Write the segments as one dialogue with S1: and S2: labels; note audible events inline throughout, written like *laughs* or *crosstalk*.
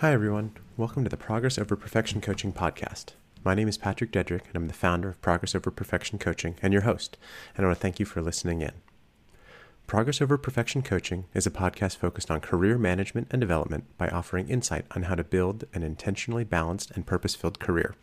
S1: Hi, everyone. Welcome to the Progress Over Perfection Coaching Podcast. My name is Patrick Dedrick, and I'm the founder of Progress Over Perfection Coaching and your host, and I want to thank you for listening in. Progress Over Perfection Coaching is a podcast focused on career management and development by offering insight on how to build an intentionally balanced and purpose filled career.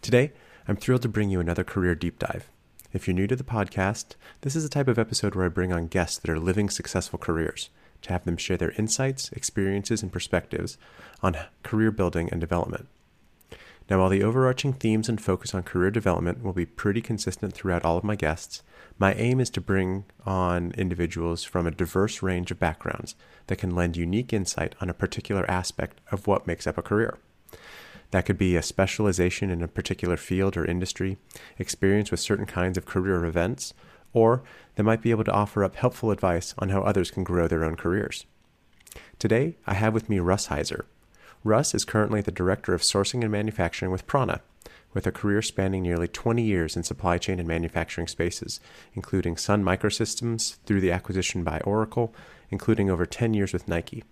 S1: Today, I'm thrilled to bring you another career deep dive. If you're new to the podcast, this is a type of episode where I bring on guests that are living successful careers to have them share their insights, experiences, and perspectives on career building and development. Now, while the overarching themes and focus on career development will be pretty consistent throughout all of my guests, my aim is to bring on individuals from a diverse range of backgrounds that can lend unique insight on a particular aspect of what makes up a career. That could be a specialization in a particular field or industry, experience with certain kinds of career events, or they might be able to offer up helpful advice on how others can grow their own careers. Today, I have with me Russ Hiser. Russ is currently the Director of Sourcing and Manufacturing with Prana, with a career spanning nearly 20 years in supply chain and manufacturing spaces, including Sun Microsystems through the acquisition by Oracle, including over 10 years with Nike.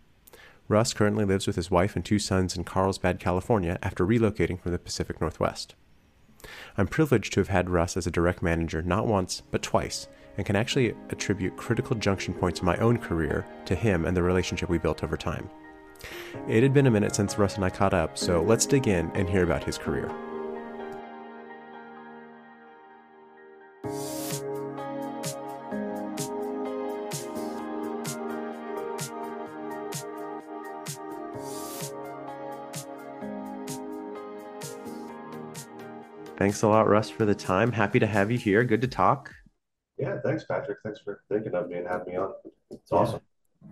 S1: Russ currently lives with his wife and two sons in Carlsbad, California, after relocating from the Pacific Northwest. I'm privileged to have had Russ as a direct manager not once, but twice, and can actually attribute critical junction points in my own career to him and the relationship we built over time. It had been a minute since Russ and I caught up, so let's dig in and hear about his career. Thanks a lot, Russ, for the time. Happy to have you here. Good to talk.
S2: Yeah, thanks, Patrick. Thanks for thinking of me and having me on. It's awesome.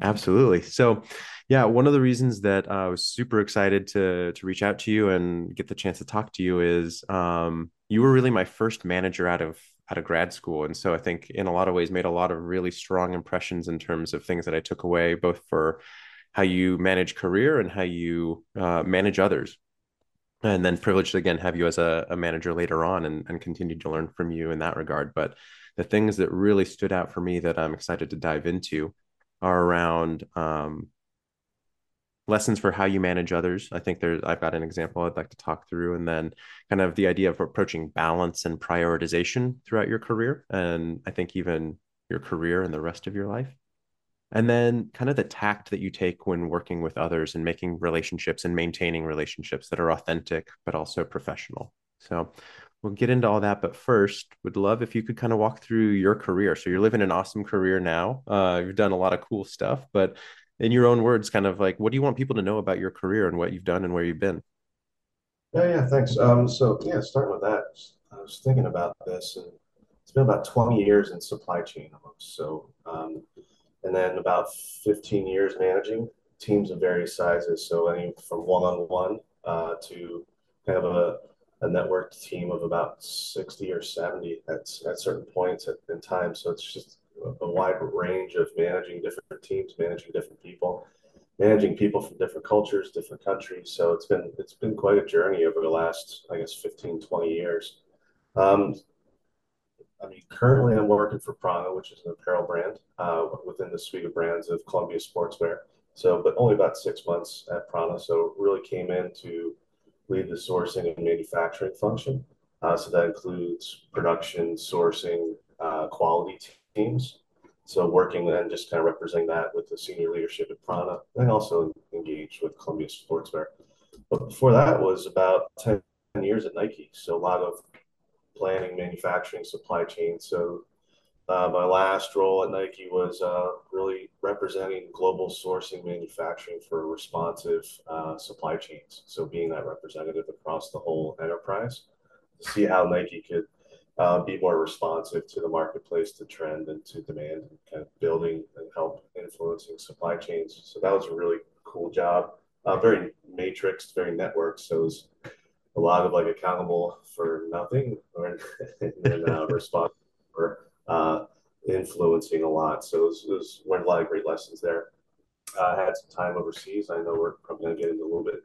S1: Absolutely. So, yeah, one of the reasons that I was super excited to to reach out to you and get the chance to talk to you is um, you were really my first manager out of out of grad school, and so I think in a lot of ways made a lot of really strong impressions in terms of things that I took away, both for how you manage career and how you uh, manage others and then privileged again have you as a, a manager later on and, and continue to learn from you in that regard. But the things that really stood out for me that i'm excited to dive into are around um, lessons for how you manage others. I think there's i've got an example i'd like to talk through. And then kind of the idea of approaching balance and prioritization throughout your career. And i think even your career and the rest of your life and then kind of the tact that you take when working with others and making relationships and maintaining relationships that are authentic but also professional. So we'll get into all that but first would love if you could kind of walk through your career. So you're living an awesome career now. Uh, you've done a lot of cool stuff but in your own words kind of like what do you want people to know about your career and what you've done and where you've been?
S2: Yeah yeah thanks. Um, so yeah starting with that. I was thinking about this and it's been about 20 years in supply chain almost. So um, and then about 15 years managing teams of various sizes. So any from one-on-one uh, to kind of a, a networked team of about 60 or 70 at, at certain points at, in time. So it's just a, a wide range of managing different teams, managing different people, managing people from different cultures, different countries. So it's been it's been quite a journey over the last, I guess, 15, 20 years. Um, I mean, currently I'm working for Prana, which is an apparel brand uh, within the suite of brands of Columbia Sportswear. So, but only about six months at Prana. So, really came in to lead the sourcing and manufacturing function. Uh, so that includes production, sourcing, uh, quality teams. So working and just kind of representing that with the senior leadership at Prana, and also engaged with Columbia Sportswear. But before that was about 10 years at Nike. So a lot of planning, manufacturing, supply chain. So uh, my last role at Nike was uh, really representing global sourcing manufacturing for responsive uh, supply chains. So being that representative across the whole enterprise to see how Nike could uh, be more responsive to the marketplace, to trend, and to demand, and kind of building and help influencing supply chains. So that was a really cool job. Uh, very matrixed, very networked. So it was a lot of like accountable for nothing or *laughs* and uh, responsible for uh, influencing a lot. So it was, it was learned a lot of great lessons there. Uh, I had some time overseas. I know we're probably going to get into a little bit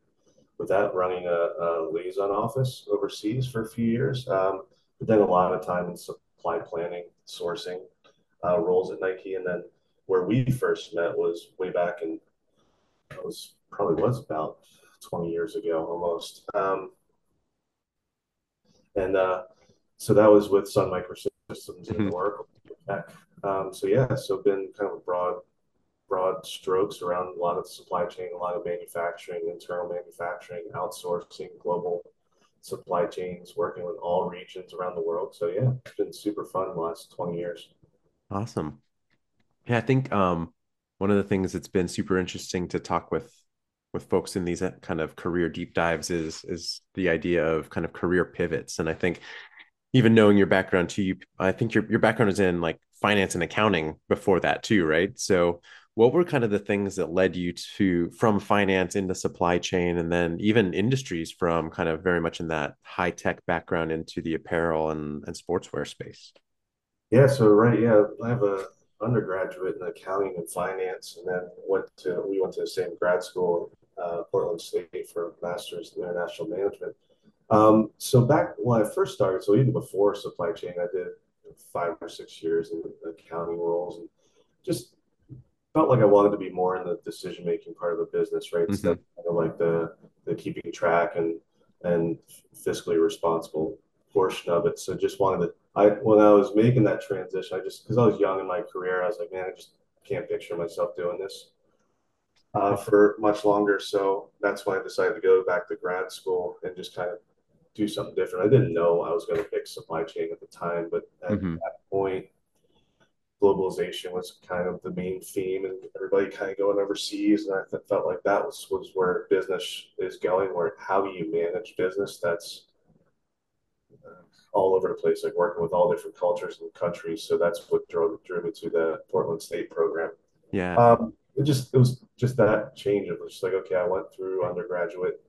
S2: with that, running a, a liaison office overseas for a few years. Um, but then a lot of time in supply planning, sourcing uh, roles at Nike. And then where we first met was way back in, it was probably was about 20 years ago almost. Um, and uh, so that was with Sun Microsystems and
S1: hmm
S2: Oracle Um, so yeah, so been kind of broad broad strokes around a lot of supply chain, a lot of manufacturing, internal manufacturing, outsourcing, global supply chains, working with all regions around the world. So yeah, it's been super fun the last 20 years.
S1: Awesome. Yeah, I think um, one of the things that's been super interesting to talk with with folks in these uh, kind of career deep dives is is the idea of kind of career pivots. And I think even knowing your background too, you, I think your your background is in like finance and accounting before that too, right? So what were kind of the things that led you to from finance into supply chain and then even industries from kind of very much in that high tech background into the apparel and, and sportswear space?
S2: Yeah, so right, yeah, I have a undergraduate in accounting and finance, and then went to we went to the same grad school, uh, Portland State for master's in international management. Um, so back when I first started, so even before supply chain, I did five or six years in accounting roles and just felt like I wanted to be more in the decision making part of the business, right? Instead
S1: hmm
S2: of kind of like the the keeping track and and fiscally responsible portion of it. So just wanted to I when I was making that transition, I just because I was young in my career, I was like, man, I just can't picture myself doing this uh, for much longer. So that's why I decided to go back to grad school and just kind of do something different. I didn't know I was going to pick supply chain at the time, but at
S1: hmm
S2: that point, globalization was kind of the main theme, and everybody kind of going overseas. And I felt like that was was where business is going. Where how you manage business? That's uh, all over the place, like working with all different cultures and countries. So that's what drove drew me to the Portland State program.
S1: Yeah.
S2: Um, it just it was just that change. It was just like okay, I went through undergraduate,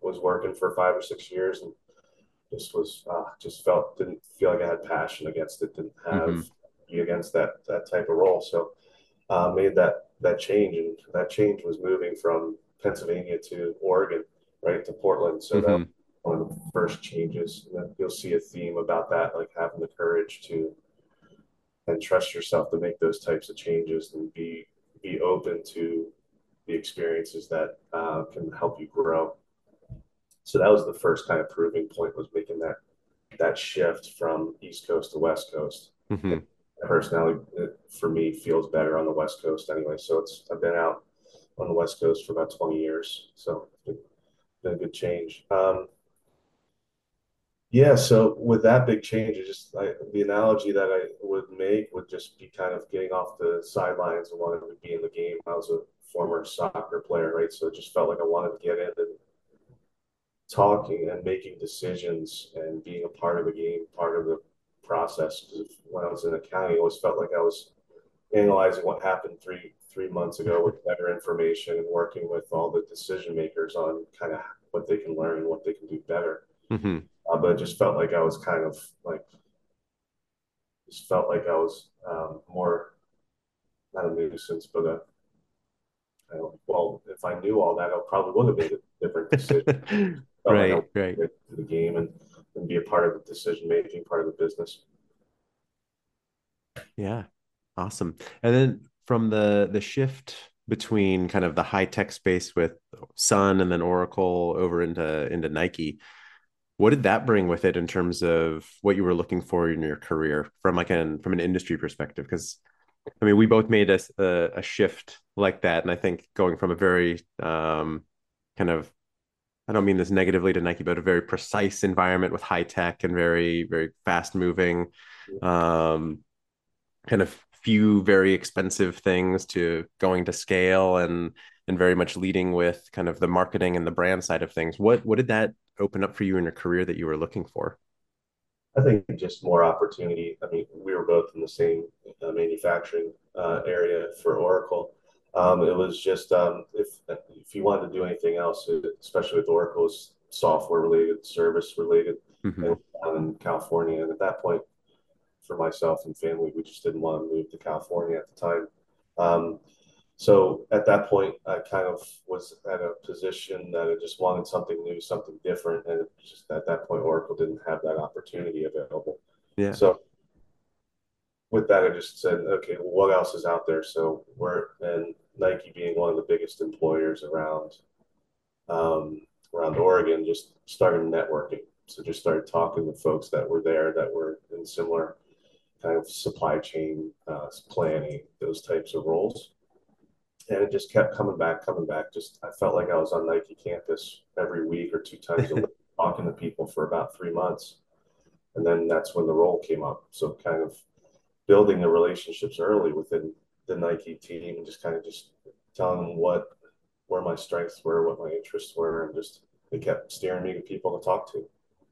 S2: was working for five or six years, and just was uh, just felt didn't feel like I had passion against it. Didn't have be against that that type of role. So uh, made that that change, and that change was moving from Pennsylvania to Oregon, right to Portland. So that was
S1: hmm
S2: one of the first changes. And then you'll see a theme about that, like having the courage to and trust yourself to make those types of changes and be be open to the experiences that uh, can help you grow. So that was the first kind of proving point was making that that shift from East Coast to West Coast.
S1: hmm
S2: Personality for me feels better on the West Coast anyway. So it's I've been out on the West Coast for about 20 years. So it's been a good change. Um, yeah, so with that big change, it just I, the analogy that I would make would just be kind of getting off the sidelines and wanting to be in the game. I was a former soccer player, right? So it just felt like I wanted to get in and talking and making decisions and being a part of the game, part of the process. When I was in accounting, I always felt like I was analyzing what happened three three months ago with better information and working with all the decision makers on kind of what they can learn and what they can do better.
S1: hmm
S2: Uh, but it just felt like I was kind of like just felt like I was um, more not a nuisance, but a I don't, well, if I knew all that, I probably would have made a different decision. *laughs* Felt like
S1: Right, right.
S2: the game and, and be a part of the decision making, part of the business.
S1: Yeah. Awesome. And then from the the shift between kind of the high tech space with Sun and then Oracle over into into Nike, what did that bring with it in terms of what you were looking for in your career from like an from an industry perspective? Because I mean, we both made a, a a shift like that, and I think going from a very um kind of I don't mean this negatively to Nike, but a very precise environment with high tech and very, very fast moving, um, kind of few very expensive things to going to scale and and very much leading with kind of the marketing and the brand side of things. What what did that open up for you in your career that you were looking for?
S2: I think just more opportunity. I mean, we were both in the same uh, manufacturing uh, area for Oracle. Um, it was just um, if if you wanted to do anything else, especially with Oracle, it's software related, service related, and
S1: hmm
S2: down in California. And at that point, for myself and family, we just didn't want to move to California at the time. Um, so at that point, I kind of was at a position that I just wanted something new, something different, and it just at that point, Oracle didn't have that opportunity available.
S1: Yeah.
S2: So with that, I just said, okay, well, what else is out there? So we're and Nike being one of the biggest employers around um, around Oregon, just started networking. So just started talking with folks that were there that were in similar kind of supply chain uh, planning, those types of roles. And it just kept coming back, coming back. Just I felt like I was on Nike campus every week or two times a *laughs* week, talking to people for about three months. And then that's when the role came up. So kind of building the relationships early within the Nike team and just kind of just telling them what where my strengths were, what my interests were, and just they kept steering me to people to talk to.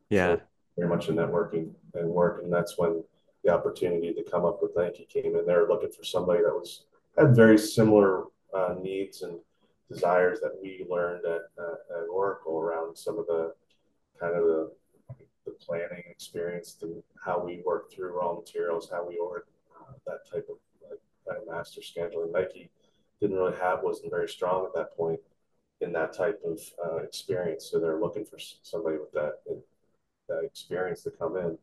S1: Yeah. So
S2: very much in networking and work. And that's when the opportunity to come up with Nike came in. They were looking for somebody that was had very similar uh, needs and desires that we learned at, uh, at Oracle around some of the kind of the, the planning experience and how we work through raw materials, how we order uh, that type of like, kind of master scheduling. Nike didn't really have, wasn't very strong at that point in that type of uh, experience. So they're looking for somebody with that, that experience to come in.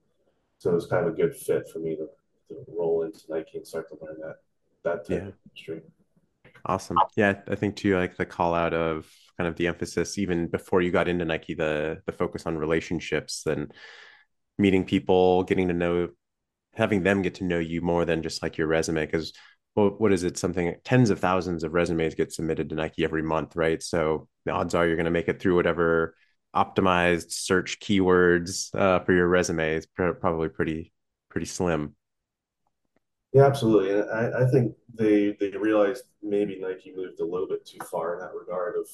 S2: So it was kind of a good fit for me to, to roll into Nike and start to learn that that type yeah. of industry.
S1: Awesome. Yeah, I think too, like the call out of kind of the emphasis even before you got into Nike, the the focus on relationships and meeting people, getting to know, having them get to know you more than just like your resume. Because what, what is it? Something tens of thousands of resumes get submitted to Nike every month, right? So the odds are you're going to make it through whatever optimized search keywords uh, for your resume is pr- probably pretty pretty slim.
S2: Yeah, absolutely. And I, I think they they realized maybe Nike moved a little bit too far in that regard of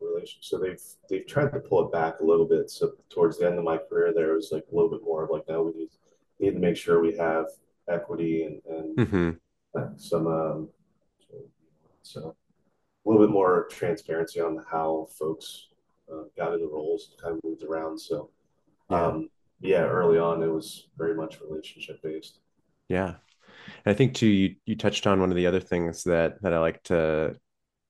S2: relation. So they've they've tried to pull it back a little bit. So towards the end of my career, there was like a little bit more of like, no, we need need to make sure we have equity and, and mm-hmm some um, so a little bit more transparency on how folks uh, got into roles, and kind of moved around. So um, yeah, early on it was very much relationship based.
S1: Yeah, and I think too you you touched on one of the other things that that I like to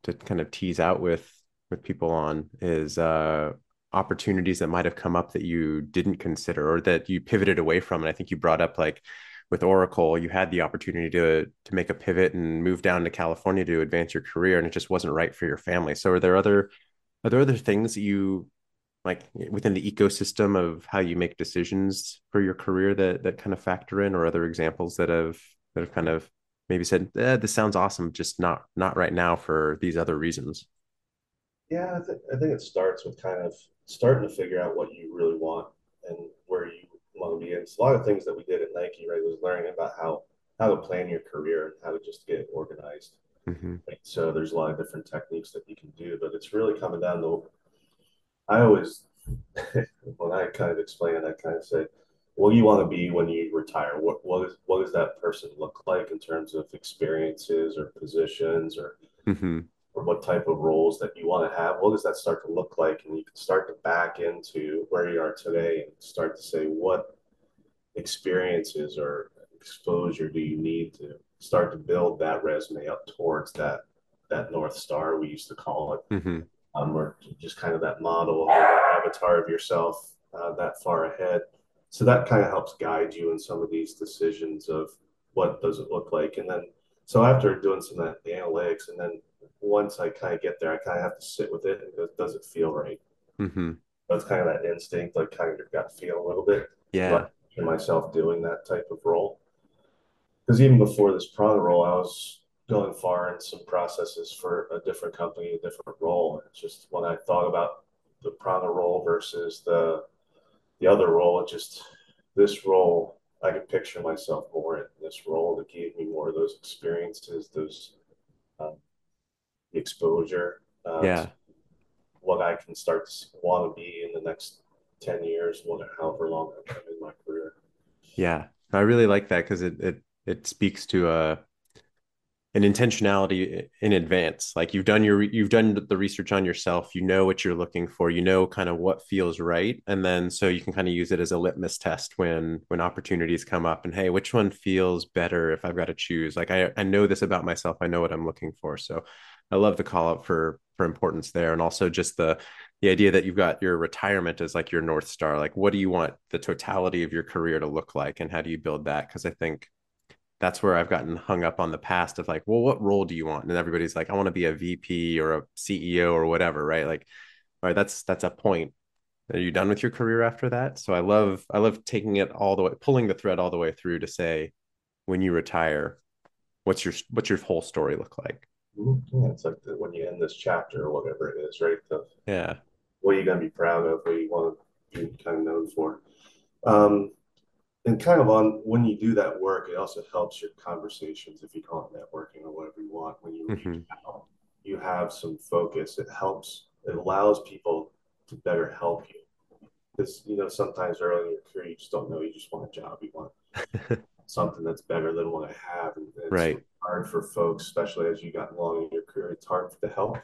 S1: to kind of tease out with with people on is uh opportunities that might have come up that you didn't consider or that you pivoted away from and i think you brought up like with Oracle, you had the opportunity to to make a pivot and move down to California to advance your career, and it just wasn't right for your family. So, are there other are there other things that you like within the ecosystem of how you make decisions for your career that that kind of factor in, or other examples that have that have kind of maybe said, eh, "This sounds awesome, just not not right now for these other reasons."
S2: Yeah, I, th- I think it starts with kind of starting to figure out what you really want and where you want to be. It's a lot of things that we did at Nike, right? Was learning about how how to plan your career and how to just get organized. Mm-hmm. Right? So there's a lot of different techniques that you can do, but it's really coming down to. I always, *laughs* when I kind of explain it, I kind of say, "What do you want to be when you retire? What what is what does that person look like in terms of experiences or positions or mm-hmm or what type of roles that you want to have, what does that start to look like? And you can start to back into where you are today and start to say, what experiences or exposure do you need to start to build that resume up towards that that north star we used to call it, mm-hmm. um, or just kind of that model avatar of yourself uh, that far ahead. So that kind of helps guide you in some of these decisions of what does it look like, and then so after doing some of the analytics and then once I kind of get there, I kind of have to sit with it and go, does it feel right? Mm-hmm. That's kind of that instinct, like kind of your gut feel a little bit.
S1: Yeah.
S2: myself doing that type of role. Because even before this Prana role, I was going far in some processes for a different company, a different role. It's just when I thought about the prana role versus the the other role, it just this role I could picture myself more in this role that gave me more of those experiences, those um, exposure.
S1: Um, yeah.
S2: What I can start to want to be in the next 10 years, whatever, however long I'm in my career.
S1: Yeah. I really like that because it, it, it speaks to a, an intentionality in advance like you've done your you've done the research on yourself you know what you're looking for you know kind of what feels right and then so you can kind of use it as a litmus test when when opportunities come up and hey which one feels better if i've got to choose like i i know this about myself i know what i'm looking for so I love the call out for for importance there, and also just the the idea that you've got your retirement as like your north star. Like, what do you want the totality of your career to look like, and how do you build that? Because I think that's where I've gotten hung up on the past of like, well, what role do you want? And everybody's like, I want to be a VP or a CEO or whatever, right? Like, all right, that's that's a point. Are you done with your career after that? So I love I love taking it all the way, pulling the thread all the way through to say, when you retire, what's your what's your whole story look like?
S2: Yeah, it's like the, when you end this chapter or whatever it is, right? The,
S1: yeah.
S2: What are you going to be proud of? What you want to be kind of known for? Um, and kind of on when you do that work, it also helps your conversations, if you call it networking or whatever you want. When you mm-hmm. out, you have some focus. It helps. It allows people to better help you. Because you know sometimes early in your career you just don't know. You just want a job. You want *laughs* something that's better than what I have. And it's
S1: right.
S2: hard for folks, especially as you got along in your career. It's hard to help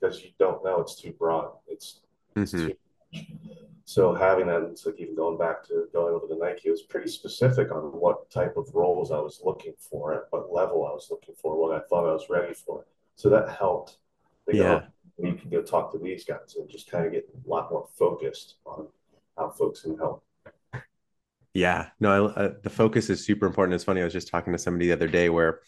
S2: because you don't know. It's too broad. It's, mm-hmm. it's too so having that, it's like even going back to going over the Nike, it was pretty specific on what type of roles I was looking for, at what level I was looking for, what I thought I was ready for. So that helped. They
S1: yeah.
S2: Go, you can go talk to these guys and just kind of get a lot more focused on how folks can help.
S1: Yeah, no, I, uh, the focus is super important. It's funny. I was just talking to somebody the other day where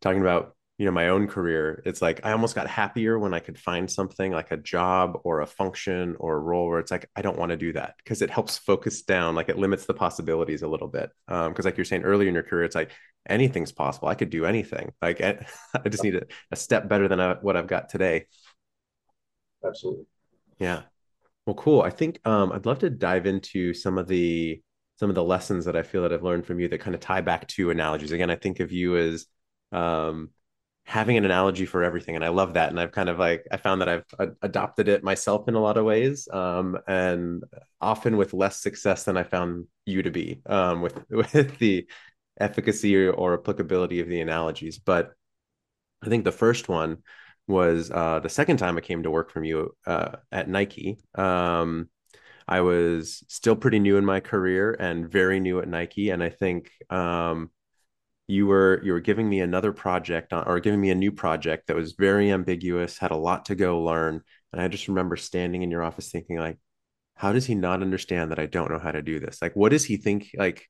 S1: talking about you know my own career it's like i almost got happier when i could find something like a job or a function or a role where it's like i don't want to do that because it helps focus down like it limits the possibilities a little bit. Because um, like you're saying earlier in your career it's like anything's possible i could do anything like i, *laughs* I just need a, a, step better than I, what i've got today.
S2: Absolutely.
S1: Yeah. Well cool i think um, i'd love to dive into some of the some of the lessons that i feel that i've learned from you that kind of tie back to analogies. Again i think of you as um, having an analogy for everything and i love that and i've kind of like i found that i've adopted it myself in a lot of ways um, and often with less success than i found you to be um, with *laughs* with the efficacy or, applicability of the analogies but i think the first one was uh, the second time i came to work from you uh, at nike um, i was still pretty new in my career and very new at nike and i think um, you were you were giving me another project on, or giving me a new project that was very ambiguous had a lot to go learn and i just remember standing in your office thinking like how does he not understand that i don't know how to do this? Like what does he think like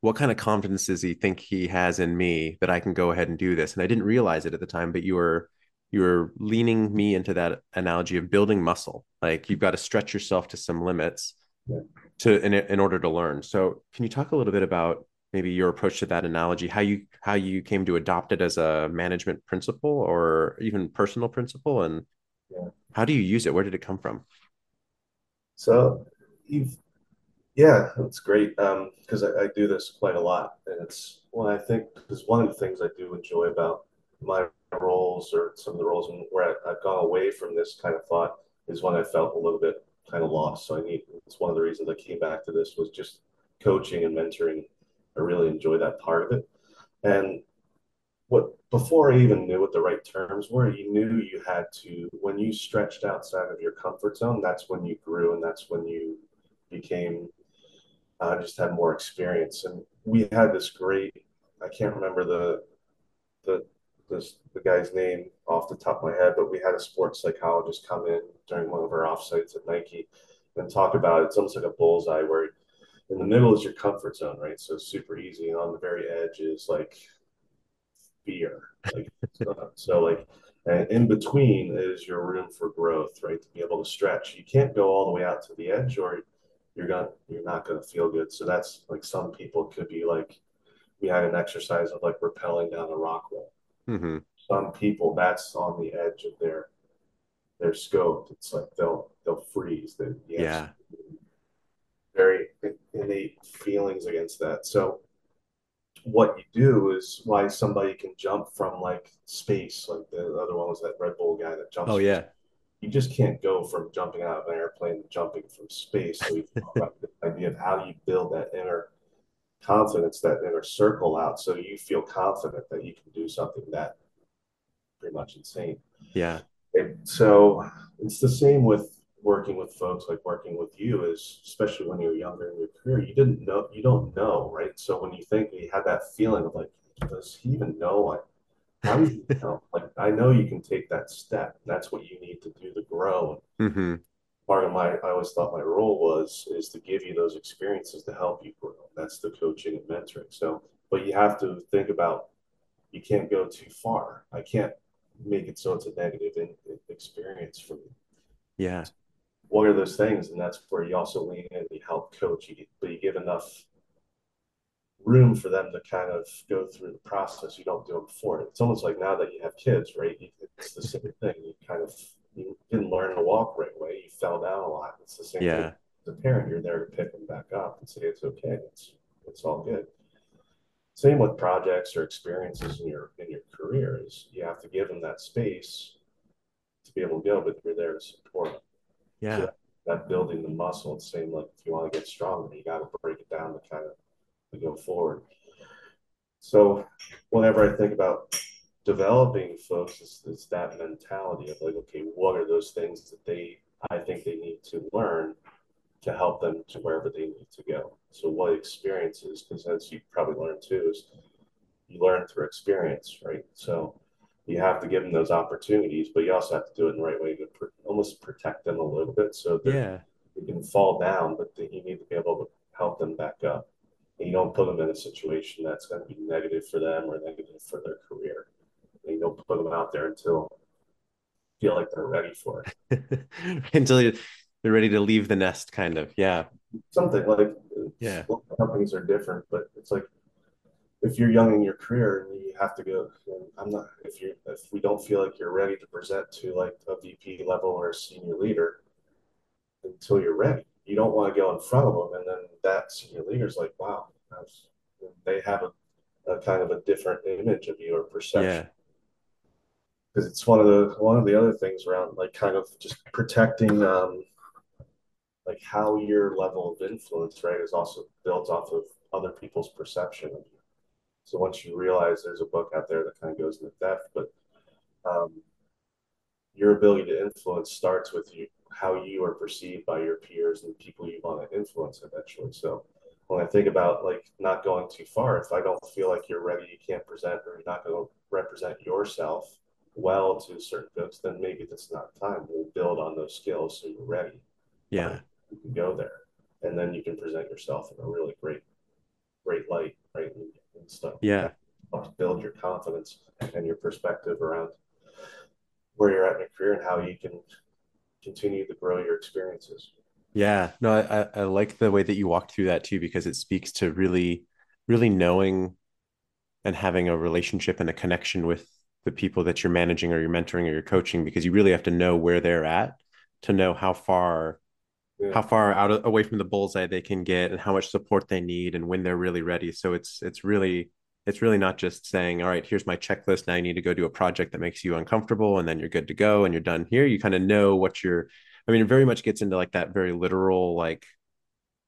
S1: what kind of confidence does he think he has in me that i can go ahead and do this? And i didn't realize it at the time but you were you were leaning me into that analogy of building muscle. Like you've got to stretch yourself to some limits yeah. to in, in order to learn. So can you talk a little bit about maybe your approach to that analogy how you how you came to adopt it as a management principle or even personal principle and yeah. how do you use it? Where did it come from?
S2: So you've yeah it's great because um, I, I, do this quite a lot and it's well i think because one of the things i do enjoy about my roles or some of the roles where I, i've gone away from this kind of thought is when i felt a little bit kind of lost. So i need it's one of the reasons i came back to this was just coaching and mentoring I really enjoy that part of it. And what before I even knew what the right terms were, you knew you had to when you stretched outside of your comfort zone. That's when you grew, and that's when you became uh, just had more experience. And we had this great. I can't remember the the this, the guy's name off the top of my head, but we had a sports psychologist come in during one of our offsites at Nike and talk about it. It's almost like a bullseye where in the middle is your comfort zone, right? So super easy, and on the very edge is like fear. Like so, so, like, and in between is your room for growth, right? To be able to stretch. You can't go all the way out to the edge, or you're gonna you're not gonna feel good. So that's like some people could be like we had an exercise of like rappelling down a rock wall.
S1: Mm-hmm.
S2: Some people that's on the edge of their their scope. It's like they'll they'll freeze. They,
S1: yeah
S2: very innate feelings against that. So what you do is why somebody can jump from like space, like the other one was that Red Bull guy that jumps.
S1: Oh yeah.
S2: You just can't go from jumping out of an airplane to jumping from space. So we talk *laughs* about the idea of how you build that inner confidence, that inner circle out, so you feel confident that you can do something that pretty much insane.
S1: Yeah.
S2: And so it's the same with working with folks like working with you is especially when you're younger in your career you didn't know you don't know right so when you think you had that feeling of like does he even know like how do you know *laughs* like i know you can take that step that's what you need to do to grow
S1: mm-hmm.
S2: part of my i always thought my role was is to give you those experiences to help you grow that's the coaching and mentoring so but you have to think about you can't go too far. I can't make it so it's a negative in, experience for me.
S1: Yeah.
S2: What are those things? And that's where you also lean in, you help coach, you, but you give enough room for them to kind of go through the process. You don't do it before. It's almost like now that you have kids, right? It's the same thing. You kind of you didn't learn to walk right away. You fell down a lot. It's the same
S1: yeah.
S2: thing. As a parent, you're there to pick them back up and say it's okay. It's it's all good. Same with projects or experiences in your in your career is you have to give them that space to be able to go, but you're there to support them.
S1: Yeah.
S2: So that building the muscle, it's same like if you want to get stronger, you got to break it down to kind of to go forward. So whenever I think about developing folks, it's, it's that mentality of like, okay, what are those things that they I think they need to learn to help them to wherever they need to go. So what experiences, because as you probably learned too, is you learn through experience, right? So you have to give them those opportunities, but you also have to do it in the right way to pr- almost protect them a little bit so that
S1: yeah.
S2: you can fall down, but you need to be able to help them back up. And you don't put them in a situation that's going to be negative for them or negative for their career. And you don't put them out there until feel like they're ready for
S1: it. *laughs* until you, they're ready to leave the nest, kind of. Yeah.
S2: Something like
S1: yeah.
S2: Companies are different, but it's like if you're young in your career and you have to go, I'm not. If you if we don't feel like you're ready to present to like a VP level or a senior leader until you're ready, you don't want to go in front of them, and then that senior leader's like, wow, they have a, a kind of a different image of you or perception. Yeah because it's one of the one of the other things around like kind of just protecting um, like how your level of influence right is also built off of other people's perception of you so once you realize there's a book out there that kind of goes into depth but um, your ability to influence starts with you how you are perceived by your peers and people you want to influence eventually so when I think about like not going too far, if I don't feel like you're ready, you can't present, or you're not going to represent yourself well to certain folks, then maybe that's not time. We'll build on those skills so you're ready.
S1: Yeah. Um,
S2: you can go there. And then you can present yourself in a really great, great light, right? And, stuff.
S1: Yeah.
S2: Build your confidence and your perspective around where you're at in your career and how you can continue to grow your experiences.
S1: Yeah. No, I, I like the way that you walked through that too, because it speaks to really, really knowing and having a relationship and a connection with the people that you're managing or you're mentoring or you're coaching because you really have to know where they're at to know how far yeah. how far out of, away from the bullseye they can get and how much support they need and when they're really ready so it's it's really it's really not just saying all right here's my checklist now you need to go do a project that makes you uncomfortable and then you're good to go and you're done here you kind of know what you're i mean it very much gets into like that very literal like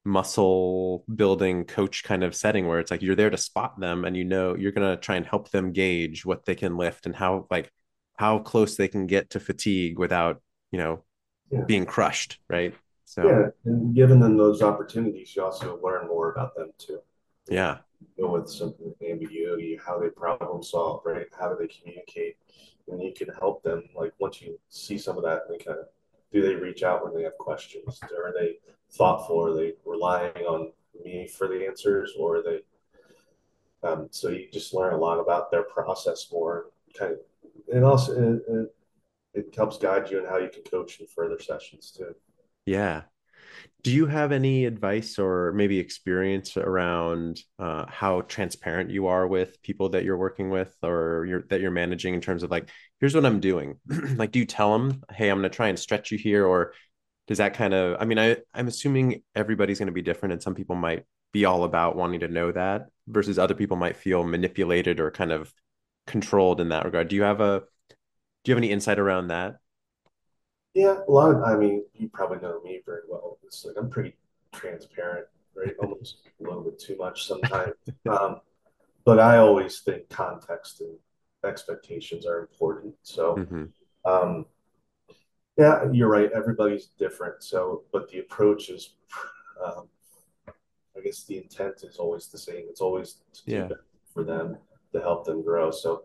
S1: muscle building coach kind of setting where it's like you're there to spot them and you know you're going to try and help them gauge what they can lift and how like how close they can get to fatigue without you know yeah. being crushed right
S2: so yeah and giving them those opportunities you also learn more about them too
S1: yeah
S2: know, with some ambiguity how they problem solve right how do they communicate and you can help them like once you see some of that they kind of do they reach out when they have questions are they thoughtful? Are they relying on me for the answers, or are they? Um, so you just learn a lot about their process more, kind of, and also it, it, it helps guide you in how you can coach in further sessions too.
S1: Yeah. Do you have any advice or maybe experience around uh, how transparent you are with people that you're working with or you're, that you're managing in terms of like, here's what I'm doing? *clears throat* like, do you tell them, hey, I'm going to try and stretch you here, or does that kind of i mean i i'm assuming everybody's going to be different and some people might be all about wanting to know that versus other people might feel manipulated or kind of controlled in that regard do you have a do you have any insight around that
S2: yeah a lot of i mean you probably know me very well it's like i'm pretty transparent right almost a little bit too much sometimes *laughs* um, but i always think context and expectations are important so mm-hmm. um, yeah, you're right. Everybody's different. So, but the approach is, um, I guess the intent is always the same. It's always
S1: yeah.
S2: for them to help them grow. So,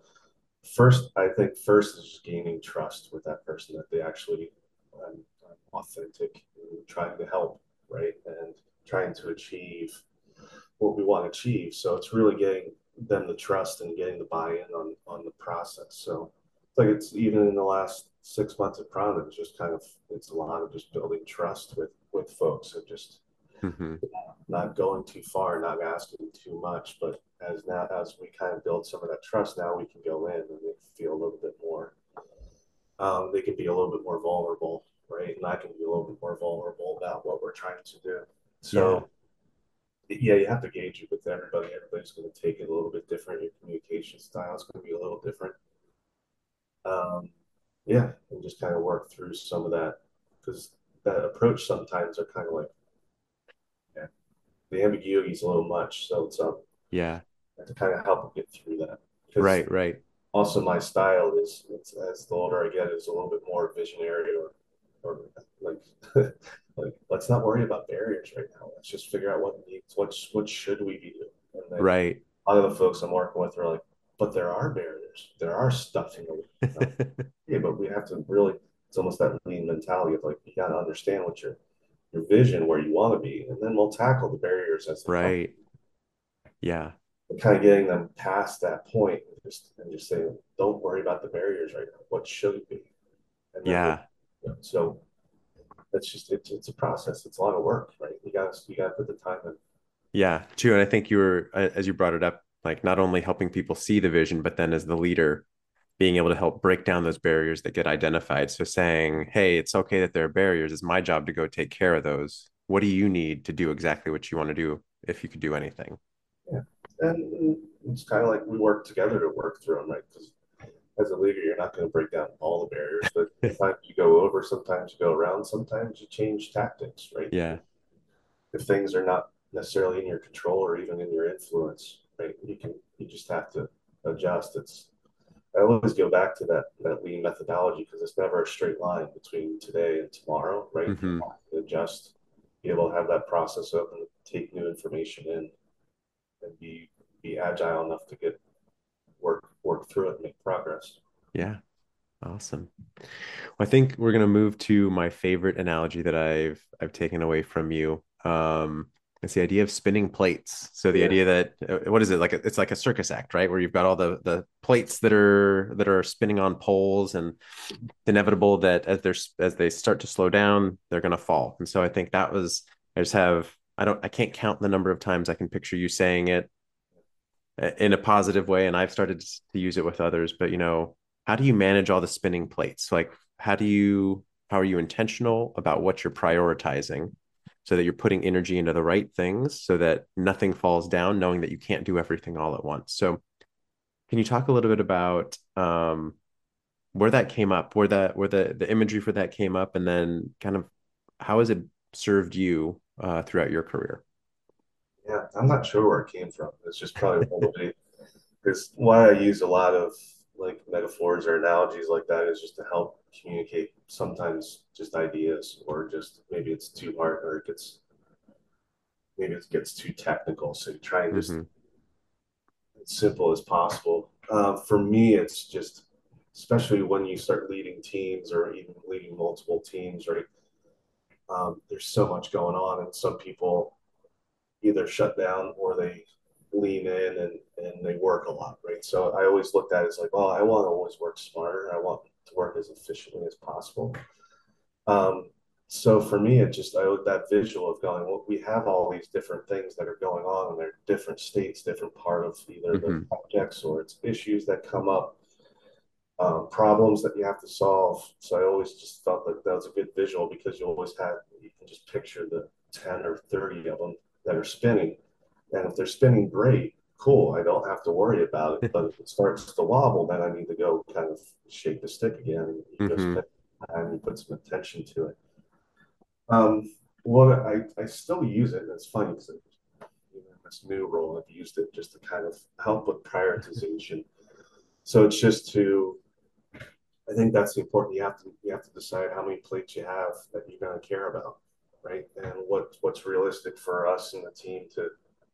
S2: first, I think first is gaining trust with that person that they actually um, authentic and trying to help, right, and trying to achieve what we want to achieve. So it's really getting them the trust and getting the buy-in on on the process. So it's like it's even in the last six months at Prana, it's just kind of it's a lot of just building trust with with folks and just mm-hmm. not going too far, not asking too much. But as now as we kind of build some of that trust, now we can go in and feel a little bit more. Um, they can be a little bit more vulnerable, right? And I can be a little bit more vulnerable about what we're trying to do. So. Yeah, yeah you have to gauge it with everybody. Everybody's going to take it a little bit different. Your communication style is going to be a little different. Um, yeah, and just kind of work through some of that because that approach sometimes are kind of like yeah, the ambiguity is a little much. So it's um
S1: yeah
S2: to kind of help them get through that.
S1: Right, right.
S2: Also, my style is as the older I get is a little bit more visionary or or like *laughs* like let's not worry about barriers right now. Let's just figure out what needs what what should we be doing.
S1: And then right.
S2: A lot of the folks I'm working with are like, but there are barriers. There are stuff in the yeah, *laughs* but we have to really. It's almost that lean mentality of like you got to understand what you're your vision where you want to be, and then we'll tackle the barriers as
S1: right. Come. Yeah.
S2: And kind of getting them past that point, just and just saying, don't worry about the barriers right now. What should it be?
S1: yeah.
S2: You know, so it's just it's it's a process. It's a lot of work, right? You got to you got to put the time in.
S1: Yeah, true. And I think you were as you brought it up, like not only helping people see the vision, but then as the leader, being able to help break down those barriers that get identified. So saying, hey, it's okay that there are barriers. It's my job to go take care of those. What do you need to do exactly what you want to do if you could do anything?
S2: Yeah. And it's kind of like we work together to work through them, right? Because as a leader, you're not going to break down all the barriers, but *laughs* sometimes you go over, sometimes you go around, sometimes you change tactics, right?
S1: Yeah.
S2: If things are not necessarily in your control or even in your influence, right? You can, you just have to adjust. It's, I always go back to that that lean methodology because it's never a straight line between today and tomorrow, right? Mm-hmm. Adjust, be able to have that process open, take new information in, and be be agile enough to get work work through it and make progress.
S1: Yeah. Awesome. Well, I think we're going to move to my favorite analogy that I've I've taken away from you. Um, it's the idea of spinning plates. So the yeah. idea that uh, what is it like? It's like a circus act, right? Where you've got all the the plates that are that are spinning on poles, and inevitable that as they're as they start to slow down, they're going to fall. And so I think that was I just have I don't I can't count the number of times I can picture you saying it in a positive way, and I've started to use it with others. But you know, how do you manage all the spinning plates? Like, how do you how are you intentional about what you're prioritizing? so that you're putting energy into the right things so that nothing falls down knowing that you can't do everything all at once so can you talk a little bit about um, where that came up where that where the the imagery for that came up and then kind of how has it served you uh, throughout your career
S2: yeah i'm not sure where it came from. It's just probably probably *laughs* because why i use a lot of like metaphors or analogies like that is just to help communicate sometimes just ideas or just maybe it's too hard or it gets maybe it gets too technical. So you try and just mm-hmm. as simple as possible. Uh, for me it's just especially when you start leading teams or even leading multiple teams right um, there's so much going on and some people either shut down or they lean in and, and they work a lot, right? So I always looked at it as like, well, I want to always work smarter. I want to work as efficiently as possible. Um, so for me, it just I that visual of going, well, we have all these different things that are going on, and they're different states, different part of either mm-hmm. the projects or it's issues that come up, um, problems that you have to solve. So I always just felt that that was a good visual because you always have you can just picture the ten or thirty of them that are spinning and if they're spinning great, cool. I don't have to worry about it. *laughs* But if it starts to wobble, then I need to go kind of shake the stick again and mm-hmm. just and put some attention to it. Um, well, I, I still use it. And it's funny because in this new role, I've used it just to kind of help with prioritization. *laughs* so it's just to, I think that's important. You have to you have to decide how many plates you have that you're going to care about, right? And what what's realistic for us and the team to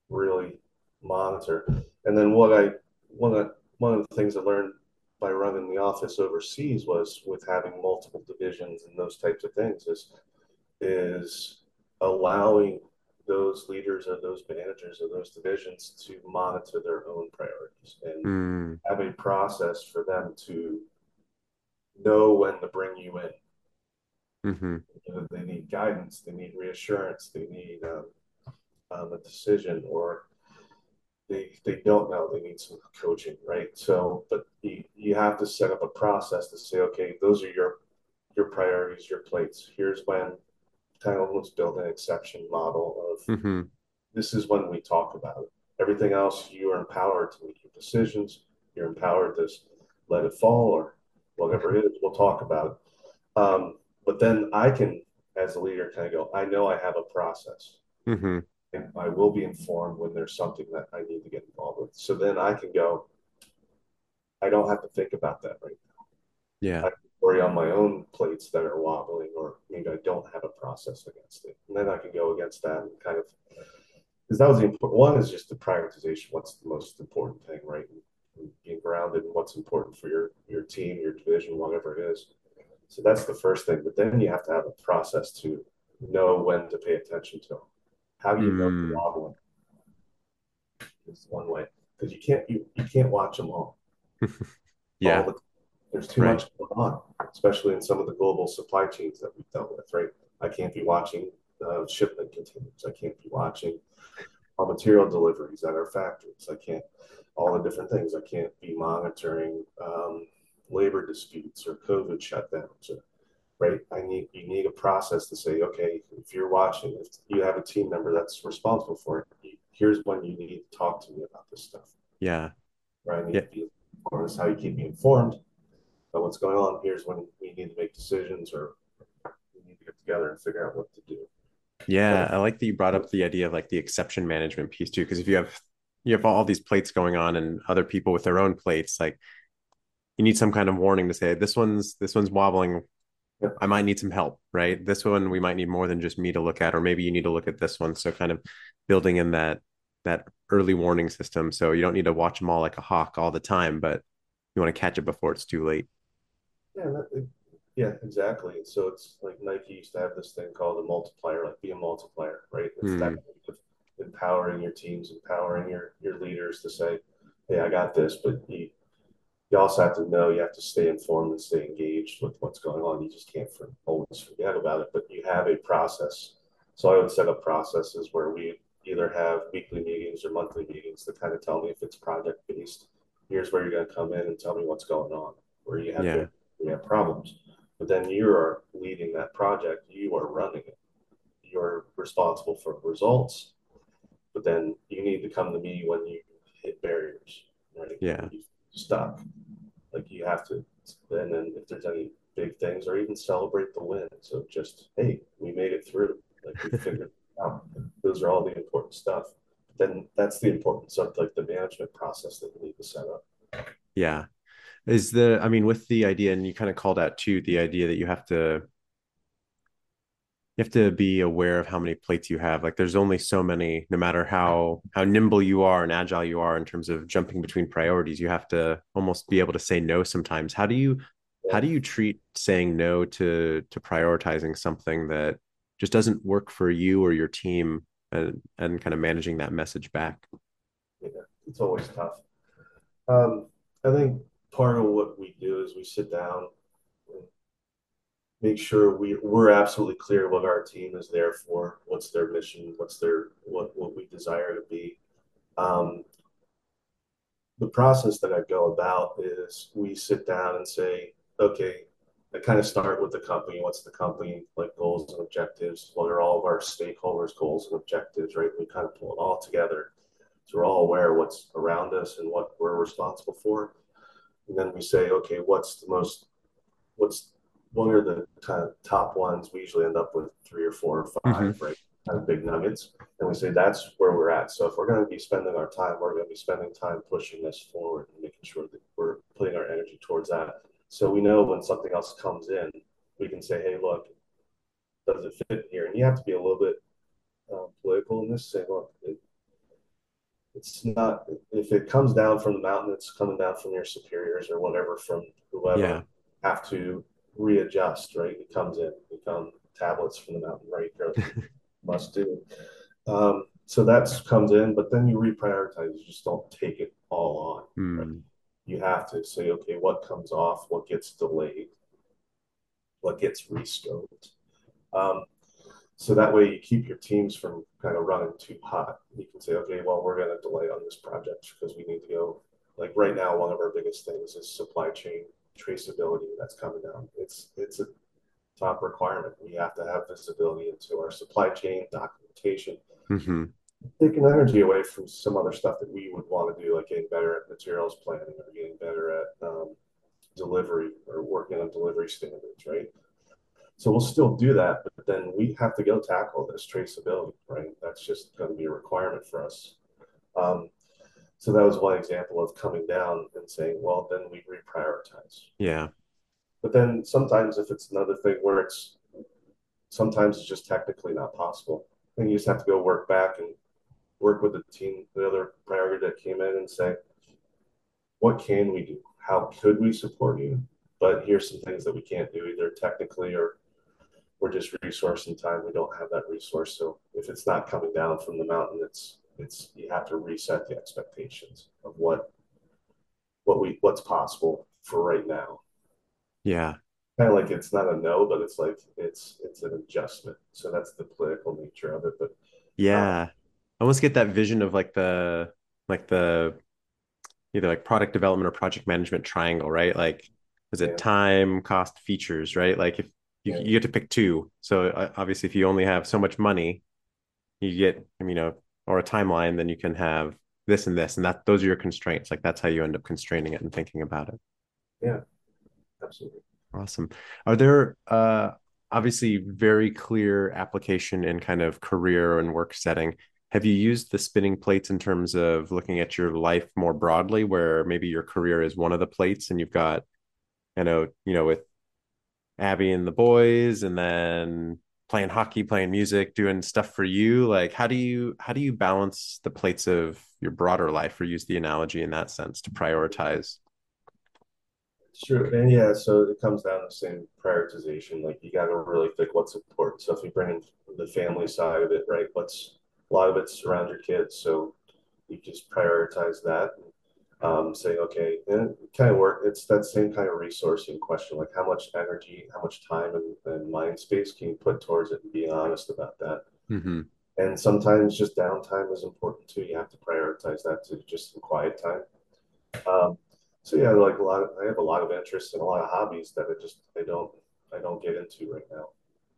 S2: really monitor. And then what I one of one of the things I learned by running the office overseas was with having multiple divisions and those types of things is is allowing those leaders or those managers of those divisions to monitor their own priorities and
S1: Mm,
S2: have a process for them to know when to bring you in.
S1: Mm-hmm.
S2: You know, they need guidance, they need reassurance, they need um, um, a decision, or they they don't know, they need some coaching, right? So, but you, you have to set up a process to say, okay, those are your your priorities, your plates. Here's when almost build an exception model of
S1: Mm-hmm.
S2: this is when we talk about it. Everything else, you are empowered to make your decisions. You're empowered to let it fall or whatever it is. We'll talk about it. Um, but then I can, as a leader, kind of go, I know I have a process
S1: Mm-hmm.
S2: and I will be informed when there's something that I need to get involved with. So then I can go, I don't have to think about that right now.
S1: Yeah.
S2: I worry on my own plates that are wobbling, or maybe I don't have a process against it. And then I can go against that and kind of, because that was the important one is just the prioritization. What's the most important thing, right? And being grounded in what's important for your your team, your division, whatever it is. So that's the first thing. But then you have to have a process to know when to pay attention to. them. How do you know
S1: Mm.
S2: the wobbling? Is one way because you can't you, you can't watch them all. *laughs*
S1: Yeah.
S2: all the- there's too
S1: Right.
S2: much going on, especially in some of the global supply chains that we've dealt with, right? I can't be watching uh, shipment containers. I can't be watching our material deliveries at our factories. I can't, all the different things. I can't be monitoring um, labor disputes or COVID shutdowns. Or, right? I need you need a process to say, okay, if you're watching, if you have a team member that's responsible for it, here's when you need to talk to me about this stuff.
S1: Yeah.
S2: Right? I need
S1: Yeah.
S2: to be informed. This is how you keep me informed about what's going on. Here's when we need to make decisions or we need to get together and figure out what to do.
S1: Yeah, I like that you brought up the idea of like the exception management piece too, because if you have you have all these plates going on and other people with their own plates, like you need some kind of warning to say this one's this one's wobbling.
S2: Yep.
S1: I might need some help, right? This one we might need more than just me to look at, or maybe you need to look at this one. So kind of building in that that early warning system, so you don't need to watch them all like a hawk all the time, but you want to catch it before it's too late.
S2: Yeah, that, yeah, exactly. So it's like Nike used to have this thing called a multiplier, like be a multiplier, right? It's
S1: Hmm.
S2: that empowering your teams, empowering your your leaders to say, "Hey, I got this," but you you also have to know you have to stay informed and stay engaged with what's going on. You just can't for, always forget about it, but you have a process. So I would set up processes where we either have weekly meetings or monthly meetings to kind of tell me if it's project based. Here's where you're going to come in and tell me what's going on, where you have
S1: Yeah.
S2: you have problems. But then you are leading that project. You are running it. You're responsible for results. But then you need to come to me when you hit barriers, right?
S1: Yeah.
S2: You stuck. Like you have to. And then if there's any big things, or even celebrate the win. So just, hey, we made it through. Like we *laughs* figured it out. Those are all the important stuff. Then that's the importance of like the management process that you need to set up.
S1: Yeah. Is the, I mean, with the idea, and you kind of called out too, the idea that you have to, you have to be aware of how many plates you have. Like there's only so many, no matter how, how nimble you are and agile you are in terms of jumping between priorities, you have to almost be able to say no sometimes. How do you, how do you treat saying no to, to prioritizing something that just doesn't work for you or your team and, and kind of managing that message back?
S2: Yeah, it's always tough. Um, I think part of what we do is we sit down make sure we, we're absolutely clear what our team is there for, what's their mission, what's their what what we desire to be. Um, the process that I go about is we sit down and say, okay, I kind of start with the company. What's the company like goals and objectives? What are all of our stakeholders' goals and objectives, right? We kind of pull it all together. So we're all aware what's around us and what we're responsible for. And then we say, okay, what's the most, what's, what are the kind of top ones? We usually end up with three or four or 5 right? Kind of big nuggets. And we say, that's where we're at. So if we're going to be spending our time, we're going to be spending time pushing this forward and making sure that we're putting our energy towards that. So we know when something else comes in, we can say, hey, look, does it fit here? And you have to be a little bit uh, political in this. Say, look, it, it's not if it comes down from the mountain, it's coming down from your superiors or whatever from whoever
S1: Yeah.
S2: have to readjust, right? It comes in, become tablets from the mountain, right? *laughs* Must do. Um, so that comes in, but then you reprioritize. You just don't take it all on. Right?
S1: Mm.
S2: You have to say, okay, what comes off, what gets delayed, what gets rescoped. Um, so that way you keep your teams from kind of running too hot. You can say, okay, well, we're going to delay on this project because we need to go. Like right now, one of our biggest things is supply chain traceability that's coming down. It's it's a top requirement. We have to have visibility into our supply chain documentation.
S1: Mm-hmm.
S2: Taking energy away from some other stuff that we would want to do, like getting better at materials planning or getting better at um, delivery or working on delivery standards, right? So we'll still do that, but then we have to go tackle this traceability, right? That's just going to be a requirement for us. Um, so that was one example of coming down and saying, well, then we reprioritize.
S1: Yeah.
S2: But then sometimes if it's another thing where it's sometimes it's just technically not possible, then you just have to go work back and work with the team, the other priority that came in and say, what can we do? How could we support you? But here's some things that we can't do either technically or we're just resourcing time. We don't have that resource. So if it's not coming down from the mountain, it's it's you have to reset the expectations of what what we what's possible for right now.
S1: Yeah.
S2: Kind of like it's not a no, but it's like it's it's an adjustment. So that's the political nature of it. But
S1: yeah, um, I almost get that vision of like the like the either like product development or project management triangle, right? Like is it yeah. time, cost, features, right? Like if you, yeah. you get to pick two. So uh, obviously if you only have so much money, you get, I mean, you know, or a timeline, then you can have this and this, and that those are your constraints. Like that's how you end up constraining it and thinking about it.
S2: Yeah, absolutely.
S1: Awesome. Are there uh obviously very clear application in kind of career and work setting? Have you used the spinning plates in terms of looking at your life more broadly, where maybe your career is one of the plates and you've got, you know, you know, with Abby and the boys, and then playing hockey, playing music, doing stuff for you? Like how do you how do you balance the plates of your broader life or use the analogy in that sense to prioritize?
S2: Sure. And yeah, so it comes down to the same prioritization. Like you got to really think what's important. So if you bring in the family side of it, right, what's a lot of it's around your kids. So you just prioritize that um, saying, okay, and it kind of work. It's that same kind of resourcing question, like how much energy, how much time and, and mind space can you put towards it and be honest about that.
S1: Mm-hmm.
S2: And sometimes just downtime is important too. You have to prioritize that to just some quiet time. Um, so yeah, like a lot of, I have a lot of interests and a lot of hobbies that I just, I don't, I don't get into right now.